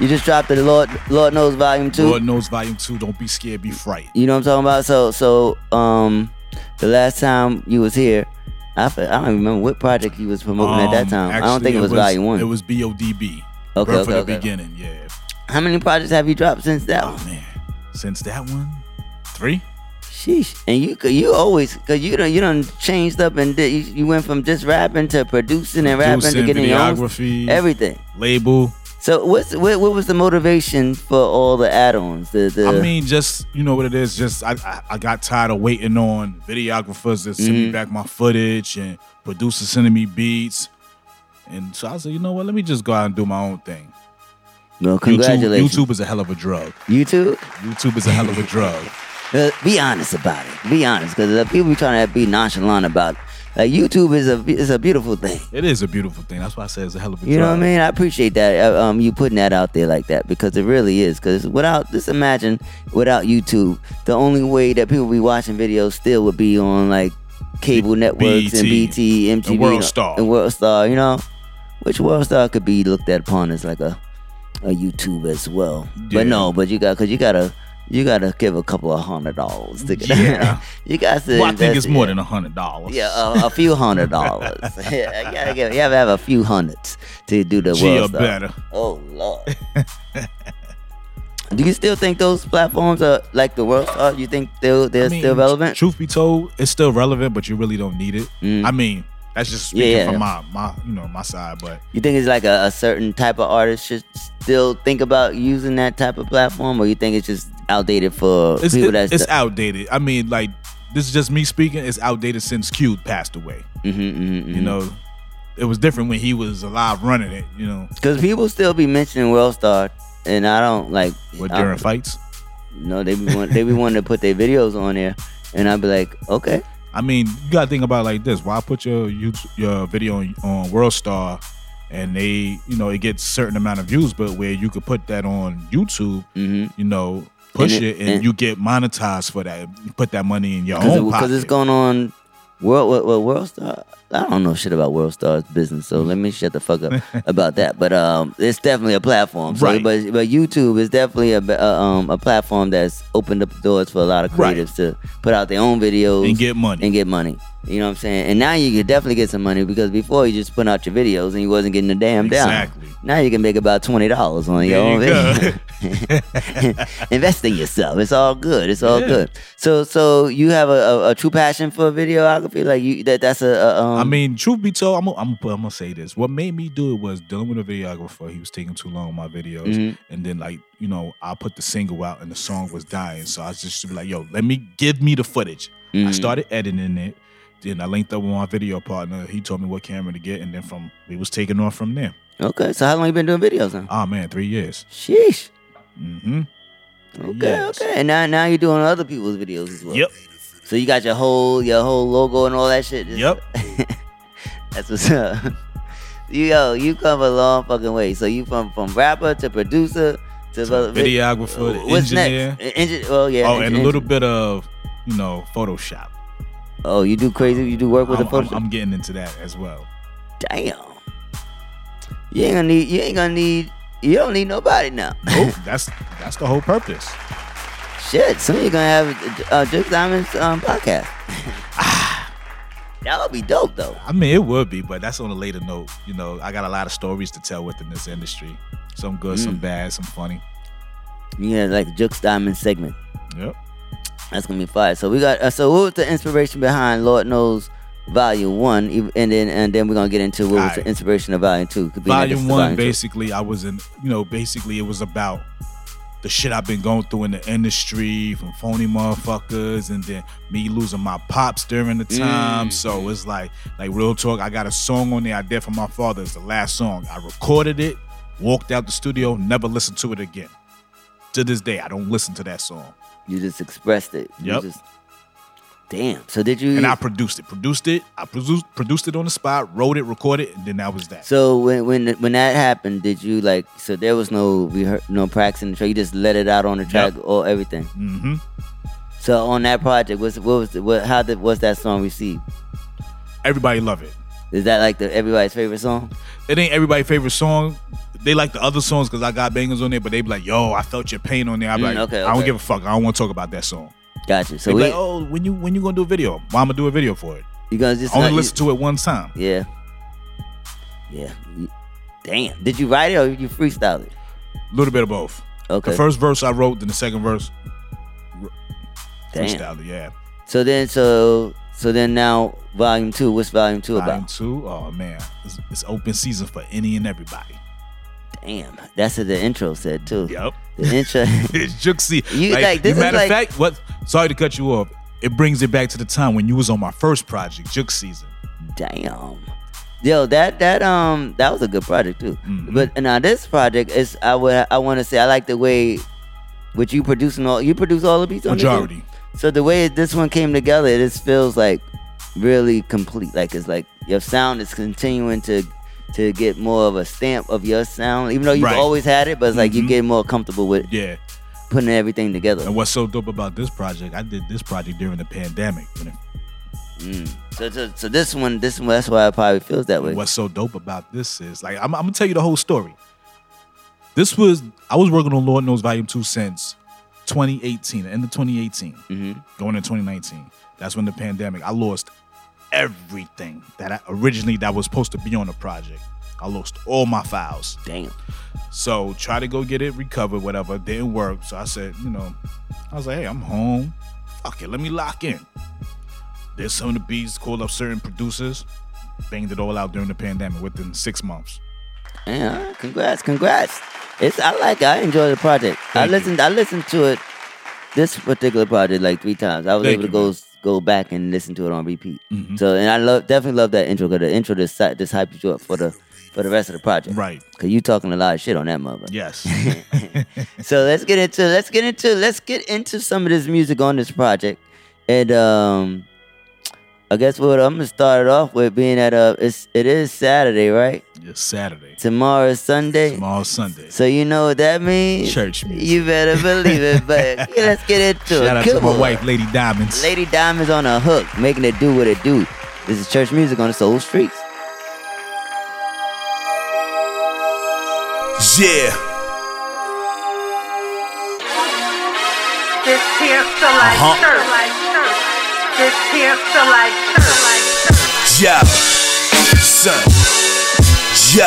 You just dropped the Lord Lord Knows Volume 2. Lord knows volume two. Don't be scared, be fright. You know what I'm talking about? So so um the last time you was here, I, I don't even remember what project he was promoting at that Um, time. I don't think it was, Volume 1. It was BODB. Okay, Birth okay, the beginning, yeah. How many projects have you dropped since that one? Oh man. Since that one, three. Sheesh. And you you always cause you done you done changed up and did, you, you went from just rapping to producing and rapping to Producing, getting your own videography, everything. label. So what's what, what was the motivation for all the add-ons? The, the I mean, just you know what it is. Just I, I I got tired of waiting on videographers to send me Mhm. back my footage and producers sending me beats, and so I said, you know what? Let me just go out and do my own thing. well, YouTube, congratulations. YouTube is a hell of a drug. YouTube? YouTube is a hell of a drug. Uh, be honest about it. Be honest, because the people be trying to be nonchalant about it. Like YouTube is a is a beautiful thing. It is a beautiful thing. That's why I say it's a hell of a You drug. know what I mean? I appreciate that. uh, Um, you putting that out there like that because it really is. Because without, just imagine without YouTube, the only way that people be watching videos still would be on like cable networks and BET, BT, MTV, and World Star. and World Star. You know, which World Star could be looked at upon as like a a YouTube as well. Yeah. But no, but you got because you gotta you gotta give a couple of hundred dollars to get. Yeah. you got to. Well, I think it's more than a hundred dollars. yeah, a, a few hundred dollars. yeah, you gotta give, you have to have a few hundreds to do the Gee, world better. Oh lord. do you still think those platforms are like the world star? You think they're they're I mean, still relevant? Truth be told, it's still relevant, but you really don't need it. I mean, that's just speaking Mm. Yeah, yeah, from my my you know my side, but You think it's like a, a certain type of artist should still think about using that type of platform, or you think it's just outdated for it's people it- that's it's outdated. I mean, like this is just me speaking. It's outdated since Q passed away. Mm-hmm, mm-hmm, mm-hmm. You know, it was different when he was alive running it. You know, Because people still be mentioning World Star, and I don't like. What, during don't- fights? No, they be want, they be wanting to put their videos on there, and I'd be like, okay. I mean, you gotta think about it like this: Why put your YouTube, your video on, on World Star, and they, you know, it gets certain amount of views, but where you could put that on YouTube, mm-hmm. you know, push And it, it- and, and- you get monetized for that. You put that money in your own Because pocket. it's going on. World, what, what, World Star? I don't know shit about World Star's business, so let me shut the fuck up about that. But um, it's definitely a platform. So, Right. But but YouTube is definitely a a, um a platform that's opened up the doors for a lot of Right. creatives to put out their own videos And get money. and get money. You know what I'm saying? And now you can definitely get some money because before you just put out your videos and you wasn't getting a damn down. Exactly. Now you can make about twenty dollars on your own you video. Invest in yourself. It's all good. It's all Yeah. good. So so you have a, a, a true passion for videography, like you that that's a, a um. I mean, truth be told, I'm gonna, I'm, gonna, say this. What made me do it was dealing with a videographer. He was taking too long on my videos, Mhm. and then like you know, I put the single out and the song was dying. So I was just like, yo, let me give me the footage. I Mhm. started editing it. Then I linked up with my video partner. He told me what camera to get, and then from we was taking off from there. okay, so how long you been doing videos now? Oh man, three years. Sheesh. Mm-hmm. Okay, okay. And now now you're doing other people's videos as well. Yep. So you got your whole your whole logo and all that shit. Yep. That's what's up. You yo, you come a long fucking way. So you from from rapper to producer to, vid- Videographer, What's engineer. next? Engi- well, yeah. oh, and a engi- little bit of you know Photoshop. Oh, you do crazy. You do work with I'm, the I'm, Photoshop. I'm getting into that as well. Damn. You ain't gonna need. You ain't gonna need. You don't need nobody now. Nope, that's that's the whole purpose. Shit, soon you're gonna have uh, Duke Diamond's um, podcast. that would be dope, though. I mean, it would be, but that's on a later note. You know, I got a lot of stories to tell within this industry. Some good, some Mm. bad, some funny. Yeah, like Jux Diamond segment. Yep. That's gonna be fire. So we got. Uh, so what was the inspiration behind Lord Knows Volume One, and then and then we're gonna get into what was Alright. the inspiration of Volume Two. Could be Volume one, Volume Two. basically, I was in. You know, basically, it was about the shit I've been going through in the industry from phony motherfuckers and then me losing my pops during the time. Mm. So it's like like real talk. I got a song on there I did for my father. It's the last song. I recorded it, walked out the studio, never listened to it again. To this day, I don't listen to that song. You just expressed it. You Yep. just- damn. So did you? And I produced it. Produced it. I produced produced it on the spot, wrote it, recorded, and then that was that. So when when when that happened, did you like? So there was no no practice in the track. You just let it out on the track or everything. Mm-hmm. So on that project, was what was the, what? How did was that song received? Everybody love it. Is that like the everybody's favorite song? It ain't everybody's favorite song. They like the other songs because I got bangers on there, but they be like, "Yo, I felt your pain on there." I be Mm, like, okay, "I don't give a fuck. I don't want to talk about that song." Gotcha. So we, like, "Oh, when you when you gonna do a video? Well, I'm gonna do a video for it. you gonna just I only not- listen to it one time. Yeah. Yeah. Damn. Did you write it or you freestyle it? A little bit of both. Okay. The first verse I wrote, then the second verse, Damn. freestyle it. Yeah. So then, so so then now, volume two. What's volume two Volume about? two. Oh man, it's, it's open season for any and everybody. Damn, that's what the intro said too. Yep. The intro. it's Juxie. You- like, this is matter like- of fact, what? Sorry to cut you off. It brings it back to the time when you was on my first project, Juke Season. Damn. Yo, that that um that was a good project too. Mm-hmm. But now this project is I would I want to say I like the way with you producing all you produce all the beats on this? Majority. So the way this one came together, it just feels like really complete. Like it's like your sound is continuing to to get more of a stamp of your sound, even though you've Right. always had it. But it's like you Mhm. get more comfortable with Yeah. putting everything together. And what's so dope about this project? I did this project during the pandemic. Mm. So, so so this one this one that's why it probably feels that way. What's so dope about this is like I'm, I'm gonna tell you the whole story. This was I was working on Lord Knows Volume Two since 2018, the end of 2018, Mm-hmm. going into 2019. That's when the pandemic. I lost everything that I, originally that was supposed to be on the project. I lost all my files. Damn. So try to go get it recovered, whatever. Didn't work. So I said, you know, I was like, hey, I'm home. Fuck it, let me lock in. Did some of the beats, called up certain producers, banged it all out during the pandemic within six months. Yeah, congrats, congrats. It's I like it. I enjoy the project. I Thank you. listened I listened to it this particular project like three times. I was Thank able to you, go go back and listen to it on repeat. Mhm. So and I love definitely love that intro because the intro just just hyped you up for the for the rest of the project. Right. Cause you talking a lot of shit on that mother. Yes. so let's get into let's get into let's get into some of this music on this project. And um I guess what I'm gonna start it off with being that uh it's it is Saturday, right? It's Saturday. Tomorrow is Sunday. Tomorrow's Sunday. So you know what that means? Church music. You better believe it. But yeah, let's get into it. Shout out to Come my on. wife, Lady Diamonds. Lady Diamonds on a hook, making it do what it do. This is church music on the soul streets. Yeah. This here feel like Uh-huh. Yo, son. Yo.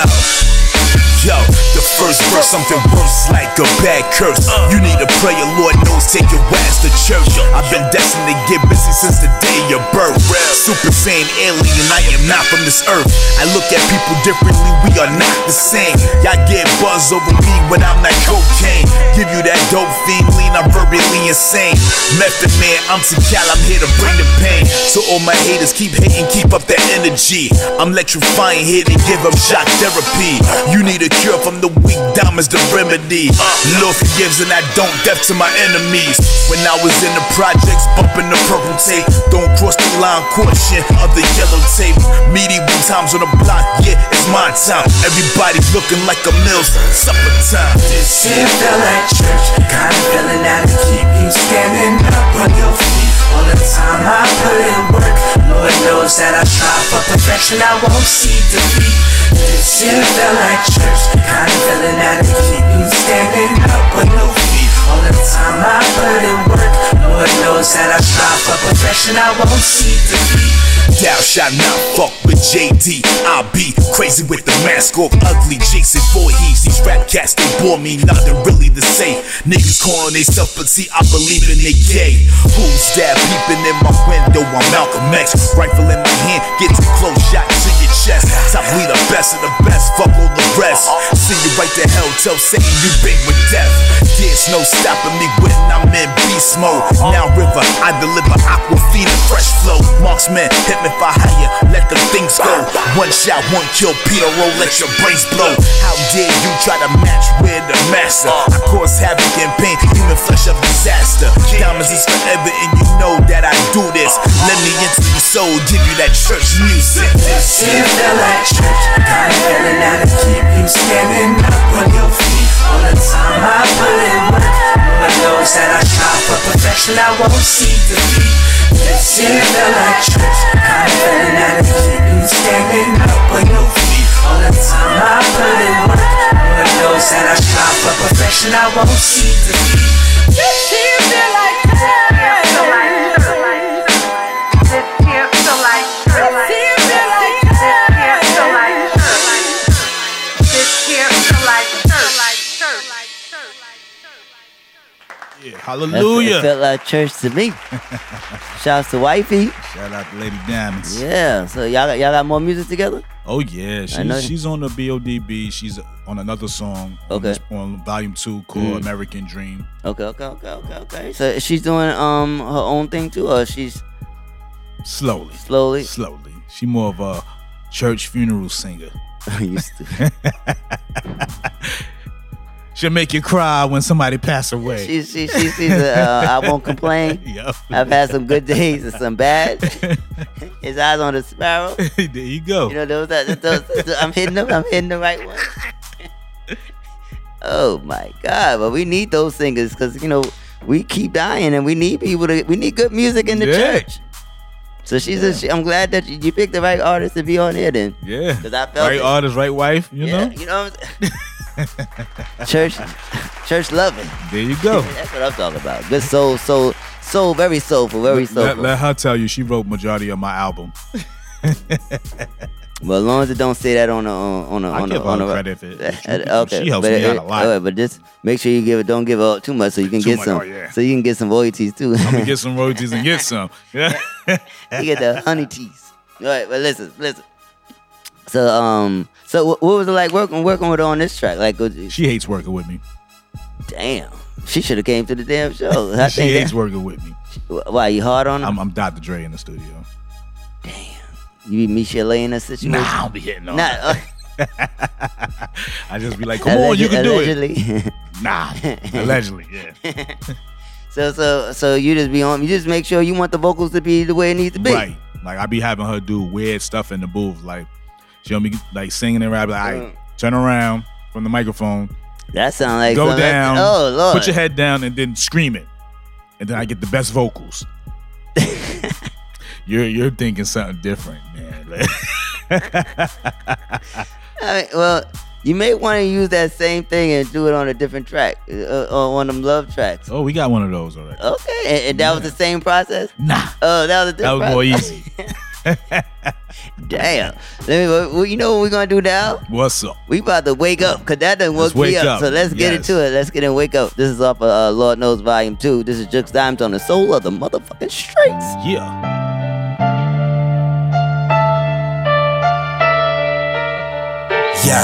Yo, the first verse, something worse like a bad curse. You need a prayer, Lord knows, take your ass to church. I've been destined to get busy since the day of birth. Super Saiyan alien, I am not from this earth. I look at people differently, we are not the same. Y'all get buzz over me when I'm not cocaine. Give you that dope fiend lean, I'm verbally insane. Method man, I'm Cal, I'm here to bring the pain. So all my haters keep hating, keep up that energy. I'm electrifying here to give them shock therapy. You need a cure from the weak, diamonds the remedy. Lord forgives and I don't death to my enemies. When I was in the projects, bumping the purple tape. Don't cross the line, caution of the yellow tape. Medieval times on the block, yeah, it's my time. Everybody's looking like a Mills, supper time. This here feel like church, kind of feeling that to keep you standing up on your feet. All the time I put in work, Lord knows that I strive for perfection, I won't see defeat. This here feel like church, kind of feeling that to keep you standing up on your feet. All the time I put in work, Lord knows that I strive for perfection, I won't see defeat. Thou shalt not fuck with JD. I'll be crazy with the mask off, ugly Jason Voorhees. These rap cats, they bore me, nothing really to say. Niggas calling they self, but see, I believe in they gay. Who's that peeping in my window? I'm Malcolm X. Rifle in my hand, get too close, shot to your chest. Top we the best of the best, fuck all the rest. See you right to hell. Tell Satan you big with death. There's no stopping me when I'm in beast mode. Now river, I deliver aquafina, fresh flow. Marksman, for hire, let the things go. One shot, one kill, Peter roll, let your brains blow. How dare you try to match with the master? I cause havoc and pain, human flesh of disaster. Diamonds is forever, and you know that I do this. Let me into your soul, give you that church music. This here feel like church. Got a feeling that'll keep you standing up on your feet all the time. I put in work. Lord knows that I strive for perfection. I won't see defeat. This feel like church. Got a feeling keep standing up on your feet all the time. I put in work. Lord knows that I strive for perfection. I won't see defeat. This here feel like hallelujah. It felt like church to me. Shouts to wifey. Shout out to Lady Diamonds. Yeah. So y'all got, y'all got more music together? Oh yeah, she's, she's on the BODB. She's on another song. on Okay. this- On, volume two called Mm. American Dream. Okay, okay, okay, okay, okay. So she's doing um her own thing too, or she's Slowly. Slowly. Slowly. She more of a church funeral singer. used to. She'll make you cry when somebody pass away. She she she she's a, uh, I won't complain. Yup. I've had some good days and some bad. His eyes on the sparrow. there you go. You know those, those, those I'm hitting them. I'm hitting the right one. oh my god! But we need those singers because you know we keep dying and we need people to. We need good music in the Yeah. church. So she's. A, she, I'm glad that you, you picked the right artist to be on here. Then. Yeah. Because I felt right it. artist, right wife, you Yeah, know? You know. Church, church loving. There you go. That's what I'm talking about. Good soul, soul, soul, very soulful, very Let, soulful. let her tell you she wrote majority of my album. But as long as it don't say that on a on a I on give a on a credit if it- okay. she helps but me out a lot. but just make sure you give it. Don't give out too much so you can Too get much, some. oh, yeah. So you can get some royalties too. I'm gonna get some royalties and get some. Yeah. you get the honey teas. All right, but listen, listen. So um, so what, what was it like working working with her on this track? Like, was- She hates working with me. damn, she should have came to the damn show. I she think hates that- working with me. Why you hard on her? I'm, I'm Dr. Dre in the studio. Damn, you be Michel'le in a situation? Nah, I don't be hitting on Nah, her. uh, I just be like, come on, you can do it. allegedly. Nah, allegedly, yeah. So so so you just be on. You just make sure you want the vocals to be the way it needs to be. Right. Like I be having her do weird stuff in the booth. Like she'll be like singing and rapping. Like, all right, turn around from the microphone. That sound like go down. Oh lord. Put your head down and then scream it, and then I get the best vocals. you're you're thinking something different, man. I well, you may want to use that same thing and do it on a different track, uh, on one of them love tracks. oh, we got one of those already. Okay, and, and that was the same process. Nah. Oh, that was a That different was more process. easy. Damn. Let me. Well, you know what we're gonna do now? What's up? We about to wake up because that doesn't woke me up. up. So let's get Yes. into it. Let's get in wake up. This is off of uh, Lord Knows Volume Two. This is Jux Diamonds on the soul of the motherfucking streets. Yeah. Yo,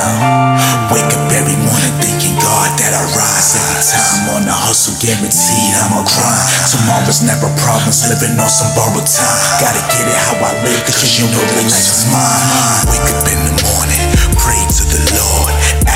wake up every morning thanking God that I rise every time on the hustle, guaranteed I'ma grind. Tomorrow's never promised, living on some borrowed time. Gotta get it how I live, cause you know the life is mine. Wake up in the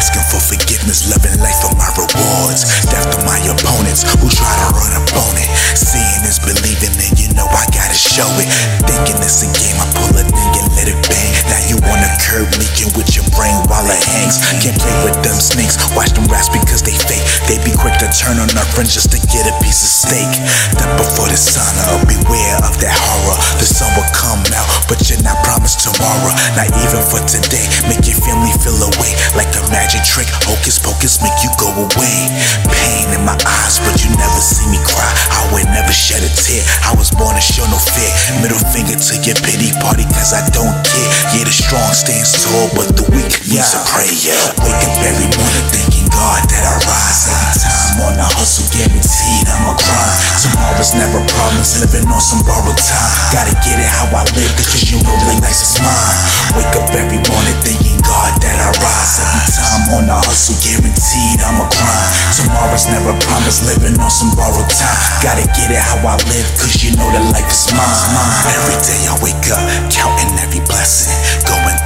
asking for forgiveness, loving life for my rewards. Death to my opponents who try to run up on it. Seeing is believing, and you know I gotta show it. Thinking it's a game, I pull a thing and let it bang. Now you wanna curb leaking with your brain while it hangs. Can't play with them snakes, watch them rats because they fake. They be quick to turn on our friends just to get a piece of steak. Then before the sun up, beware of that horror. The sun will come out, but you're not promised tomorrow. Not even for today. Make your family feel away like a magic trick. Hocus pocus make you go away. Pain in my eyes, but you never see me cry. I would never shed a tear. I was born to show no fear. Middle finger to your pity party, cause I don't care. Yeah, the strong stands tall, but the weak needs a prayer. Wake up every morning thanking God that I rise every time on the hustle, guaranteed I'ma grind. Tomorrow's never promised, living on some borrowed time. Gotta get it how I live, cause you know the life is mine. Wake up every morning I rise every time on the hustle, guaranteed I'ma grind. Tomorrow's never promised, living on some borrowed time. Gotta get it how I live, cause you know that life is mine. Every day I wake up, counting every blessing. Going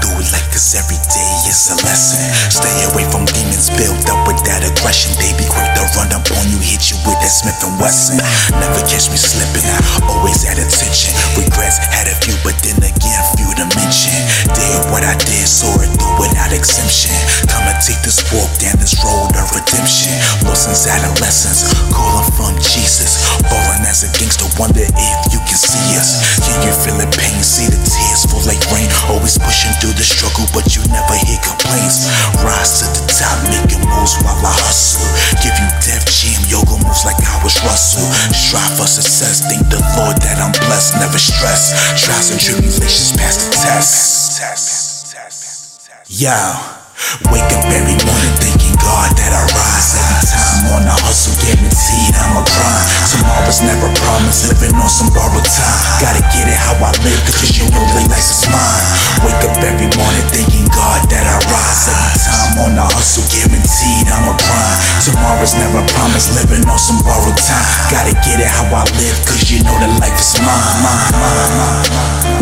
this every day is a lesson. Stay away from demons built up with that aggression. They be quick to run up on you, hit you with that Smith and Wesson. Never catch me slipping, I always at attention. Regrets had a few, but then again, few to mention. Did what I did, saw it through without exemption. Come and take this walk down this road of redemption. Lost since adolescence, calling from Jesus. Falling as a gangster, wonder if you can see us. Can you feel the pain, see the tears fall like rain. Always pushing through the struggle, but you never hear complaints. Rise to the top, making moves while I hustle. Give you Def Jam, yoga moves like I was Russell. Strive for success, thank the Lord that I'm blessed, never stress. Trials and tribulations pass the test. Yeah. Wake up every morning thanking God that I rise. Every time on the hustle, guaranteed I'ma grind. Tomorrow's never promised, living on some borrowed time. Gotta get it how I live, cause you know that life is mine. Wake up every morning thanking God that I rise. Every time on the hustle, guaranteed I'ma grind. Tomorrow's never promised, living on some borrowed time. Gotta get it how I live, cause you know that life is mine, mine, mine, mine, mine.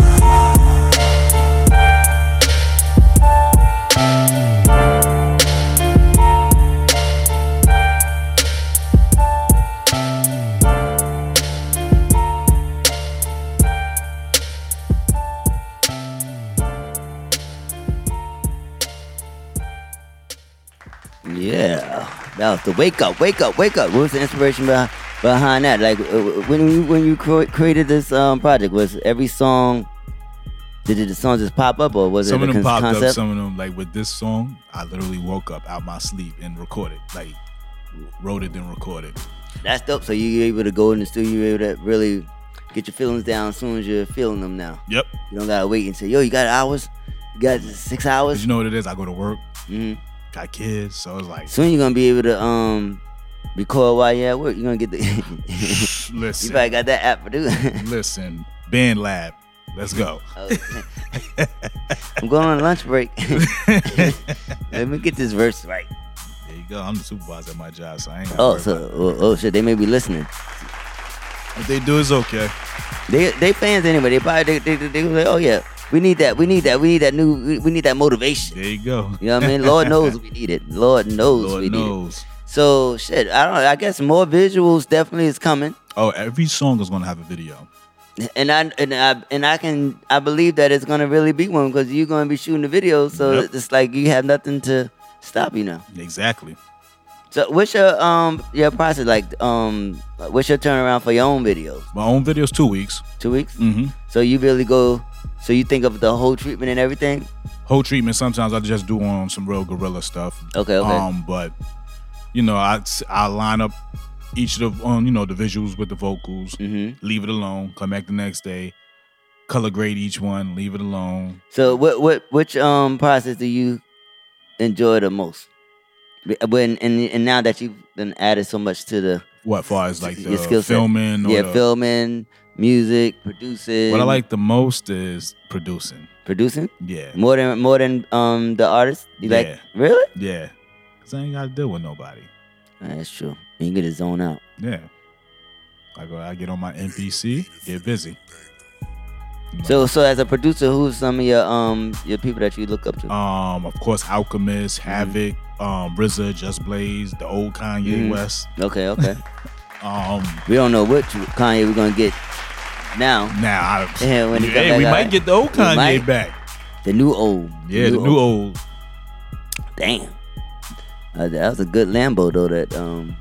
That was the wake up, wake up, wake up. What was the inspiration behind, behind that? Like uh, when you when you created this um, project, was every song did the songs just pop up or was Some it of them con- popped concept? up. Some of them, like with this song, I literally woke up out my sleep and recorded, like wrote it and recorded. That's dope. So you able to go in the studio, you able to really get your feelings down as soon as you're feeling them now. Yep. You don't gotta wait and say, yo, you got hours, you got six hours. You know what it is. I go to work, Mhm. Got kids, so it's like Soon you're gonna be able to um record while you're at work. You're gonna get the. listen. you probably got that app for do. listen, BandLab, let's go. I'm going on lunch break. Let me get this verse right. There you go. I'm the supervisor at my job, so I ain't. Oh, so oh, oh shit, they may be listening. What they do is okay. They they fans anyway. They probably they they, they, they like, oh yeah, we need that. We need that. We need that new. We, need that motivation. There you go. You know what I mean? Lord knows we need it. Lord knows Lord we need knows. it. So shit, I don't know. I guess more visuals definitely is coming. Oh, every song is gonna have a video. And I and I and I can I believe that it's gonna really be one because you're gonna be shooting the videos, so Yep. it's like you have nothing to stop you now. Exactly. So what's your um your process like? Um, what's your turnaround for your own videos? My own videos, two weeks. Two weeks. Mm-hmm. So you really go. So you think of the whole treatment and everything. Whole treatment. Sometimes I just do on some real gorilla stuff. Okay, okay. Um, but you know, I I line up each of the um, you know the visuals with the vocals. Mm-hmm. Leave it alone. Come back the next day. Color grade each one. Leave it alone. So what what which um process do you enjoy the most? When and and now that you've been added so much to the What far as like your the skill set. filming? or yeah, the- filming, music, producing. What I like the most is producing. producing. Yeah. More than more than um the artist. You Yeah. like really? Yeah. Cause I ain't gotta deal with nobody. That's true. You get a zone out. Yeah. I go. I get on my MPC. Get busy. So so as a producer, who's some of your um your people that you look up to? Um, of course, Alchemist, Mm-hmm. Um, RZA, Just Blaze, the old Kanye Mhm. West. Okay, okay. um, we don't know which Kanye we're gonna get now. Now, I, yeah, when he come hey, back we might get the old Kanye might. back. The new old. Yeah, the new old. Damn. Uh, that was a good Lambo though that um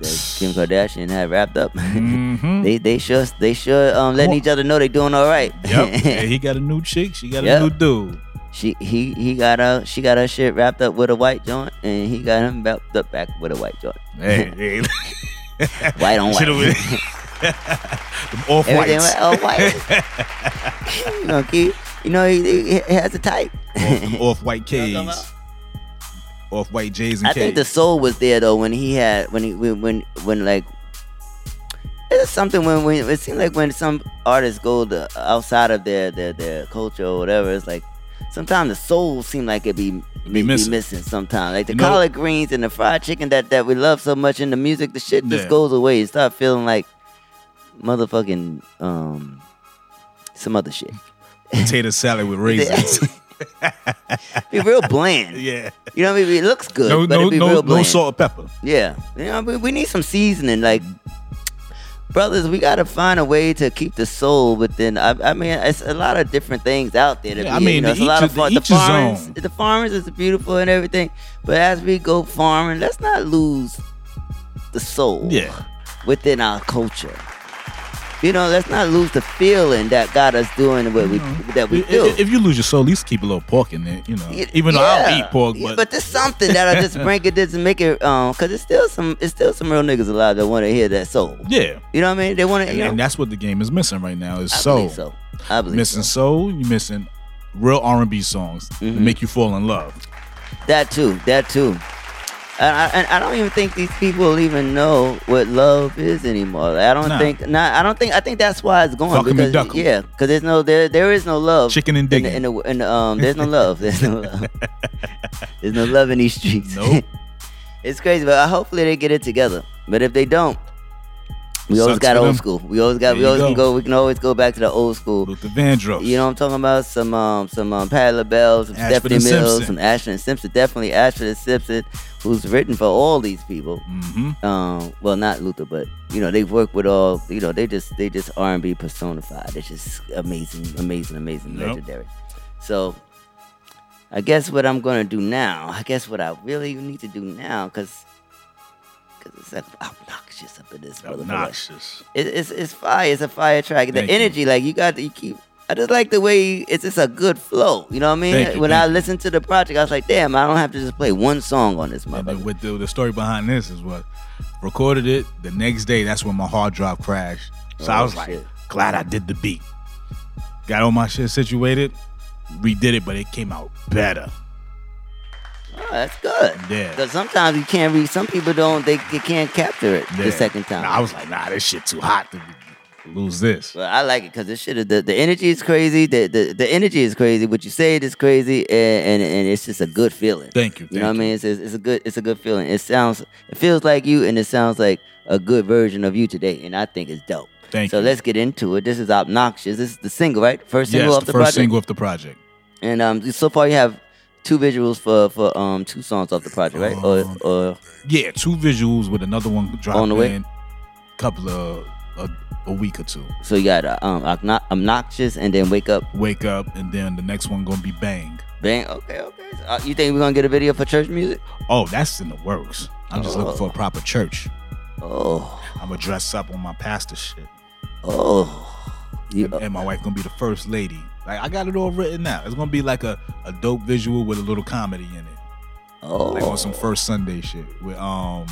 that Kim Kardashian had wrapped up. Mhm. they they sure they sure um letting each other know they doing all right. Yep. yeah, he got a new chick. She got Yep. a new dude. She he he got her she got her shit wrapped up with a white joint and he got him wrapped up back with a white joint. Hey, hey. white on white. Should've been- off Everything whites. white on white. you know, kid, you know he, he he has a type. off white K's. Off white J's and I K's. think the soul was there though when he had when he when when, when like it's something when, when it seems like when some artists go to outside of their, their their culture or whatever, it's like sometimes the soul seem like it be be, missing. missing sometimes. Like the You know- collard greens and the fried chicken that that we love so much in the music, the shit just Yeah. goes away. You start feeling like motherfucking um some other shit. Potato salad with raisins. Be real bland. yeah. You know what I mean? It looks good, No, but no, it be no, real no bland. salt or pepper. Yeah, you know, we, we need some seasoning. Like, brothers, we gotta find a way to keep the soul within. I, I mean, it's a lot of different things out there. To Yeah, I mean, you know, it's a lot of fun. The farms, own. the farmers is beautiful and everything, but as we go farming, let's not lose the soul. Yeah. within our culture. You know, let's not lose the feeling that got us doing what we that we If, do. if you lose your soul, at least keep a little pork in there. You know, even though I don't eat pork, but, but there's something that'll just bring it, just make it, um, cause it's still some, it's still some real niggas alive that want to hear that soul. yeah. You know what I mean? They want to, And, and that's what the game is missing right now is I soul. believe so. I believe missing soul. You missing real R and B songs Mm-hmm. that make you fall in love. that too, that too. And I, and I don't even think these people even know what love is anymore. Like, I don't Nah. think, not, I don't think, I think that's why it's going Fuck 'em and because duck yeah, because there's no, there, there is no love. Chicken and in the, in the, in the, um, there's no love. There's no love. there's no love in these streets. Nope. it's crazy, but uh, hopefully they get it together. But if they don't, we always got old them. school. We always got. There we always can go. go. We can always go back to the old school. Luther Vandross. You know what I'm talking about? Some um some um Patti LaBelle, some Ashford Stephanie Mills, Simpson. some Ashford and Simpson. Definitely Ashford and Simpson, who's written for all these people. Mm-hmm. Um, well, not Luther, but you know they've worked with all. You know they just they just R&B personified. It's just amazing, amazing, amazing, Yep. legendary. So. I guess what I'm gonna do now. I guess what I really need to do now, because because it's like obnoxious up in this. Obnoxious. It, it's it's fire. It's a fire track. The Thank you. energy, like you got, you keep. I just like the way it's just a good flow. You know what I mean? Thank when I listened to the project, I was like, damn, I don't have to just play one song on this motherfucker. with the, the story behind this is what recorded it the next day. That's when my hard drive crashed. So I Oh, was like, glad I did the beat. Got all my shit situated, redid it, but it came out better. Oh, that's good. Yeah. Because sometimes you can't read. Some people don't. They, they can't capture it Yeah. the second time. Nah, I was like, nah, this shit too hot to lose this. But I like it because this shit is the, the energy is crazy. The, the the energy is crazy. What you say it is crazy, and, and and it's just a good feeling. Thank you. You know what I mean? It's, it's it's a good it's a good feeling. It sounds it feels like you, and it sounds like a good version of you today, and I think it's dope. Thank you. so you. let's get into it. This is obnoxious. This is the single, right? First single yes, off the, the, first project. single of the project. And um, so far you have two visuals for for um two songs off the project, right? or or Yeah, two visuals with another one dropping On the way? couple of a, a week or two. so you got uh, um obno- obnoxious, and then wake up, Wake up, and then the next one gonna be bang. bang. Okay, okay. So, uh, you think we're gonna get a video for church music? Oh, that's in the works. I'm just looking for a proper church. Oh, I'm gonna dress up on my pastor shit. oh. You, and, and my wife gonna be the first lady. Like I got it all written out. It's gonna be like a, a dope visual with a little comedy in it. Oh. Like on some first Sunday shit with um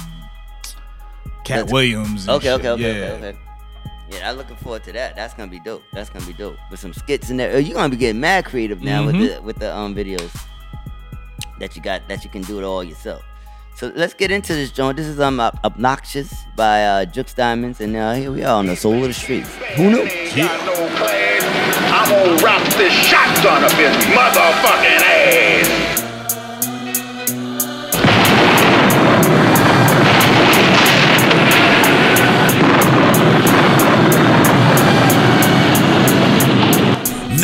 Katt That's- Williams. And Okay, shit. okay, okay, yeah. okay, okay. Yeah, I'm looking forward to that. That's gonna be dope. That's gonna be dope with some skits in there. Oh, You're gonna be getting mad creative now Mhm. with the with the um videos that you got that you can do it all yourself. So let's get into this joint. This is um obnoxious by uh, Jux Diamonds, and uh, here we are on the soul of the streets. Who knew? I'm gonna wrap this shotgun up his motherfucking ass.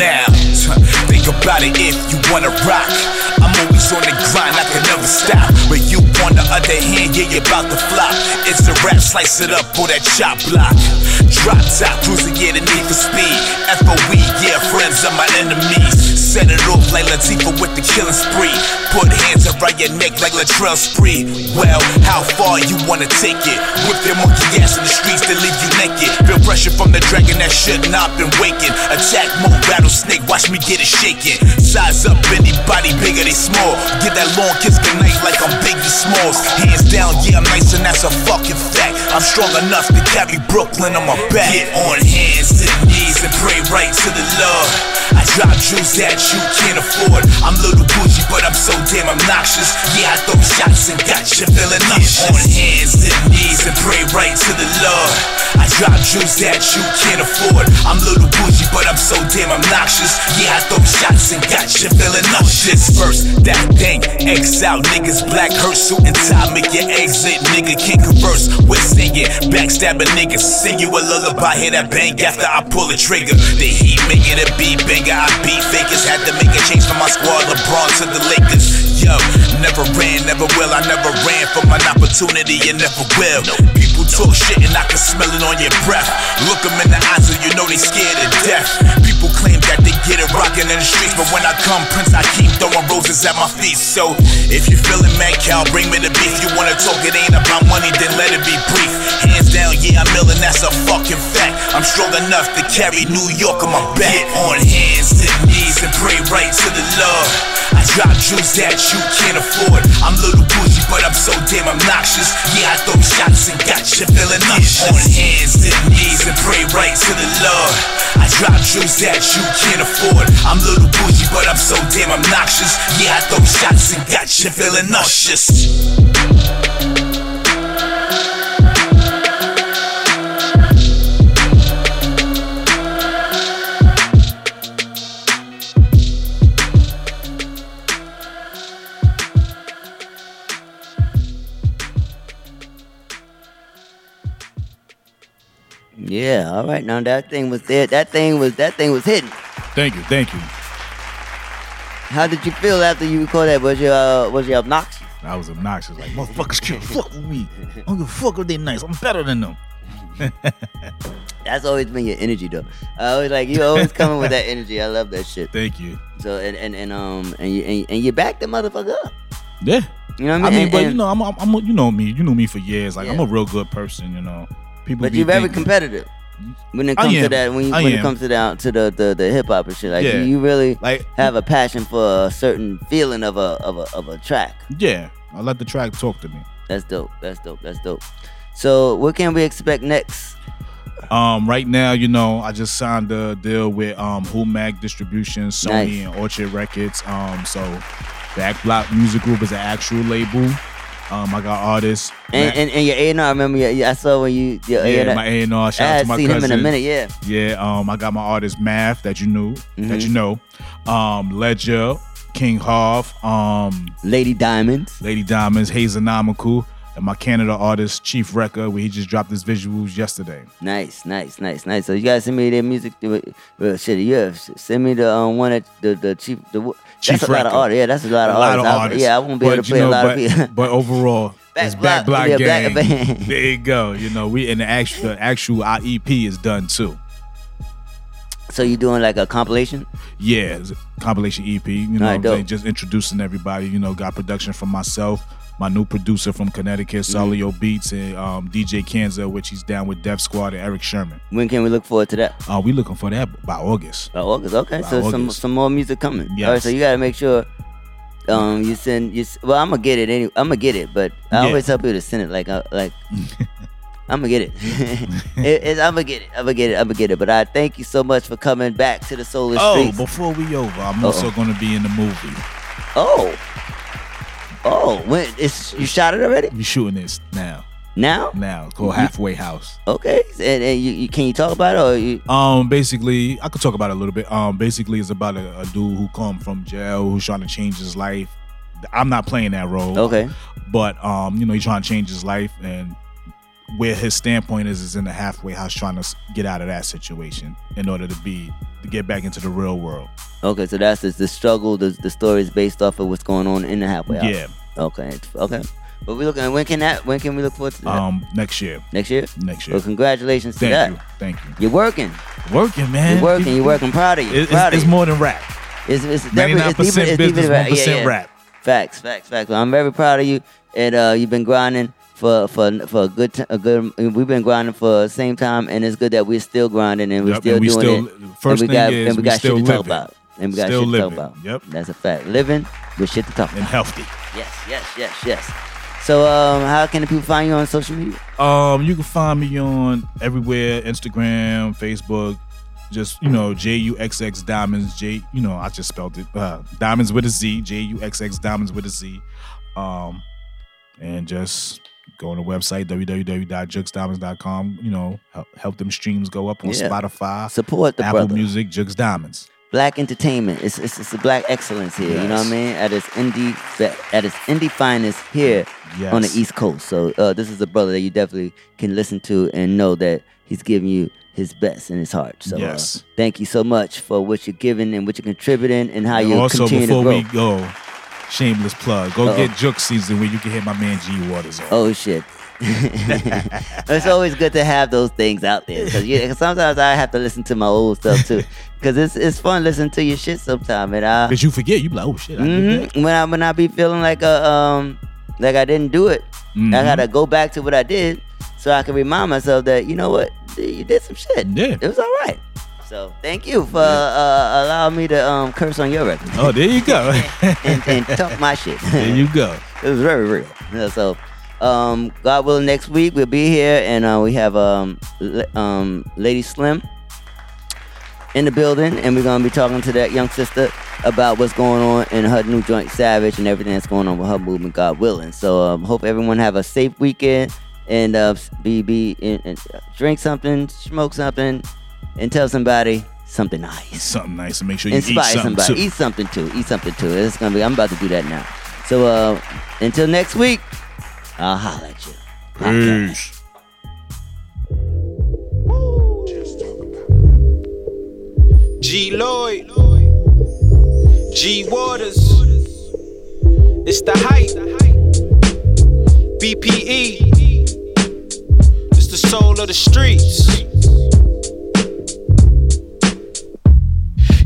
Now, think about it if you wanna rock. I'm always on the grind, I can never stop. But you, on the other hand, yeah, you about to flop. It's a rap, slice it up on that chop block. Drop top, cruising, yeah, the need for speed. FOE, yeah, friends are my enemies. Set it off like Latifah with the killing spree. Put hands around your neck like Latrell Spree. Well, how far you wanna take it? Whip your monkey ass in the streets, they leave you naked. Feel pressure from the dragon that should not been waking. Attack mode, rattlesnake, watch me get it shaking. Size up anybody bigger, they small. Get that long kiss goodnight like I'm Biggie Hands down, yeah, I'm nice and that's a fucking fact. I'm strong enough to carry Brooklyn on my back. Get on hands knees knees and pray right to the Lord. I drop jewels that you can't afford. I'm little bougie, but I'm so damn obnoxious. Yeah, I throw shots and got you feeling nauseous. On hands and knees and pray right to the Lord. I drop jewels that you can't afford. I'm little bougie, but I'm so damn obnoxious. Yeah, I throw shots and got you feeling nauseous. First, that thing, X out, niggas black hurt suit and tie, make your exit. Nigga can't converse with singing, backstabbing niggas. Sing you a lullaby, hear that bang after I pull the trigger. The heat making it beat banger. I beat fakers, had to make a change for my squad. LeBron to the Lakers. Yo, never ran, never will. I never ran from an opportunity and never will. People talk shit and I can smell it on your breath. Look them in the eyes and you know they scared to death. People claim that they get it rockin' in the streets, but when I come, Prince, I keep throwing roses at my feet. So if you feeling mad, Cal, bring me the beef. You wanna talk, it ain't about money, then let it be brief. Hands down, yeah, I'm ill and that's a fucking fact. I'm strong enough to carry New York on my back. Get on hands to knees and pray right to the Lord. I drop jewels that you can't afford. I'm little bougie, but I'm so damn obnoxious. Yeah, I throw shots and got you feeling nauseous. On hands to knees and pray right to the Lord. I drop jewels that you can't afford. I'm little bougie, but I'm so damn obnoxious. Yeah, I throw shots and got you feeling nauseous. Yeah, all right. Now that thing was there. That thing was that thing was hidden. Thank you, thank you. How did you feel after you recorded that? Was you uh, was you obnoxious? I was obnoxious. Like motherfuckers can't fuck with me. I don't give a fuck if they nice. I'm better than them. That's always been your energy, though. I always like you always coming with that energy. I love that shit. Thank you. So and and, and um and you and, and you back the motherfucker up. Yeah. You know what I mean? I mean? And- but you know, I'm, I'm, I'm, you know me. You know me for years. Like I'm a real good person. You know, people. But you're very thinking- competitive when it comes to that. When, you, when it comes to down to the the, the hip hop and shit, like Yeah. you, you really Like- have a passion for a certain feeling of a of a of a track. Yeah, I let the track talk to me. That's dope. That's dope. That's dope. So what can we expect next? Um, right now, you know, I just signed a deal with um Who Mag Distribution, Sony, Nice. and Orchard Records. Um, so Back Block Music Group is an actual label. Um, I got artists. And, and, and your A and R, I remember I saw when you your yeah, A&R my A and R. Shout I out had to my seen cousin. him in a minute. Yeah. Yeah. Um, I got my artist Math that you knew, that Mhm. you know. Um, Ledger, King Harv, um, Lady Diamonds, Lady Diamonds, Hazenomical, and my Canada artist Chief Record, where he just dropped his visuals yesterday. Nice, nice, nice, nice. So you guys send me their music. Well, shit, yeah. Send me the um, one that the the chief. The, that's Chief a lot of Record. artists. Yeah, that's a lot of A lot artists. of I- artists. yeah, I won't be But, able to you play a lot but, of people. but overall, Back it's back Block, block yeah, gang. back- there you go. You know, we and the actual the actual our EP is done too. So you doing like a compilation? Yeah, compilation EP. You know, Alright, what I'm saying? just introducing everybody. You know, got production from myself, my new producer from Connecticut, Mm-hmm. Solio Beats, and um, DJ Kanza, which he's down with Def Squad and Erick Sermon. When can we look forward to that? Uh, we looking for that by August. By August, okay. By so some August. some more music coming. All right, so you gotta make sure. Um, you send you. Well, I'm gonna get it. Any, I'm gonna get it, but I Yeah. always tell people to send it. Like, uh, like. I'm gonna get it. it, I'm gonna get it. I'm gonna get it. I'm gonna get it. But I thank you so much for coming back to the Solar Oh, Streets. before we over, I'm Uh-oh. also going to be in the movie. Oh. Oh, when it's you shot it already? We shooting this now. Now? Now it's called You- Halfway House. Okay. And, and you, you can you talk about it or you Um, basically, I could talk about it a little bit. Um, basically, it's about a, a dude who come from jail who's trying to change his life. I'm not playing that role. Okay. But um, you know, he's trying to change his life, and where his standpoint is is in the halfway house, trying to get out of that situation in order to be to get back into the real world. Okay, so that's the, the struggle. The, the story is based off of what's going on in the halfway house. Yeah. Okay. Okay. But we looking. When can that? When can we look forward to that? Um, next year. Next year. Next year. Well, congratulations to Thank that. you. Thank you. You're working. Working, man. You're working. You're working. Proud of you. It- it's, Proud of it's more than rap. It's, it's 99% deeper, it's deeper business, rap. 1% Yeah, yeah. rap. Facts, facts, facts. Well, I'm very proud of you, and uh, you've been grinding for for for a good t- a good. We've been grinding for the same time, and it's good that we're still grinding and we're Yep, still and we doing still- it. first and we thing got is and we we got still shit to talk living. about, and we got Still shit to talk living. about. Yep. that's a fact. Living with shit to talk about and healthy. Yes, yes, yes, yes. So, um, how can the people find you on social media? Um, you can find me on everywhere: Instagram, Facebook. just you know J U X X Diamonds J. You know I just spelled it uh, Diamonds with a Z J U X X Diamonds with a Z, um, and just go on the website www.juxdiamonds.com. You know help, help them streams go up on Yeah. Spotify, Support the Apple brother. Music, Jux Diamonds. Black entertainment. It's it's, it's a black excellence here. You know what I mean? At its indie at its indie finest here on the East Coast. So uh, this is a brother that you definitely can listen to and know that he's giving you his best in his heart. So Yes. uh, thank you so much for what you're giving and what you're contributing and how you also, continue before to grow. we go, shameless plug. Go Uh-oh. get Jux season where you can hit my man G Waters on. Oh shit. it's always good to have those things out there because sometimes I have to listen to my old stuff too because it's it's fun listening to your shit sometimes and I Cause you forget, you be like, oh shit, I. Mhm. when I when I be feeling like a um like I didn't do it, I Mhm. gotta go back to what I did so I can remind myself that you know what you did some shit. Yeah, it was all right. So thank you for uh, allowing me to um curse on your record. Oh, there you go. and, and talk my shit. There you go. It was very real. Yeah, so, um, God willing, next week we'll be here, and uh, we have um, um, Lady Slim in the building, and we're gonna be talking to that young sister about what's going on in her new joint, Savage, and everything that's going on with her movement. God willing. So, um, hope everyone have a safe weekend, and uh, be be and, and drink something, smoke something, and tell somebody something nice. Something nice, and make sure you eat Inspire something somebody. too. Eat something too. Eat something too. It's gonna be. I'm about to do that now. So uh, until next week, I'll holler at you. Peace. G Lloyd, G Waters, it's the hype. BPE, it's the soul of the streets.